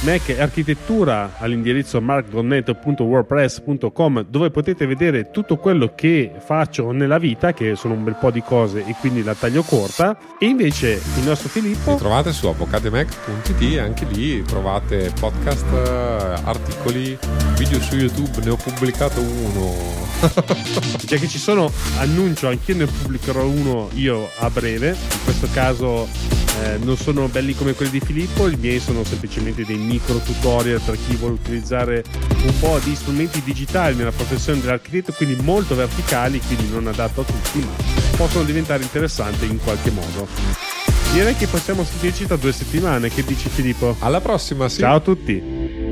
Mac e Architettura all'indirizzo markgonneto.wordpress.com dove potete vedere tutto quello che faccio nella vita, che sono un bel po' di cose e quindi la taglio corta. E invece il nostro Filippo... Li trovate su avvocatemac.it, anche lì trovate podcast, articoli, video su YouTube, ne ho pubblicato uno. Già che ci sono, annuncio, anch'io ne pubblicherò uno io a breve, in questo caso eh, non sono belli come quelli di Filippo, i miei sono semplicemente dei micro tutorial per chi vuole utilizzare un po' di strumenti digitali nella professione dell'architetto, quindi molto verticali, quindi non adatto a tutti, ma possono diventare interessanti in qualche modo. Direi che possiamo sentirci tra due settimane, che dici Filippo? Alla prossima, sì. Ciao a tutti!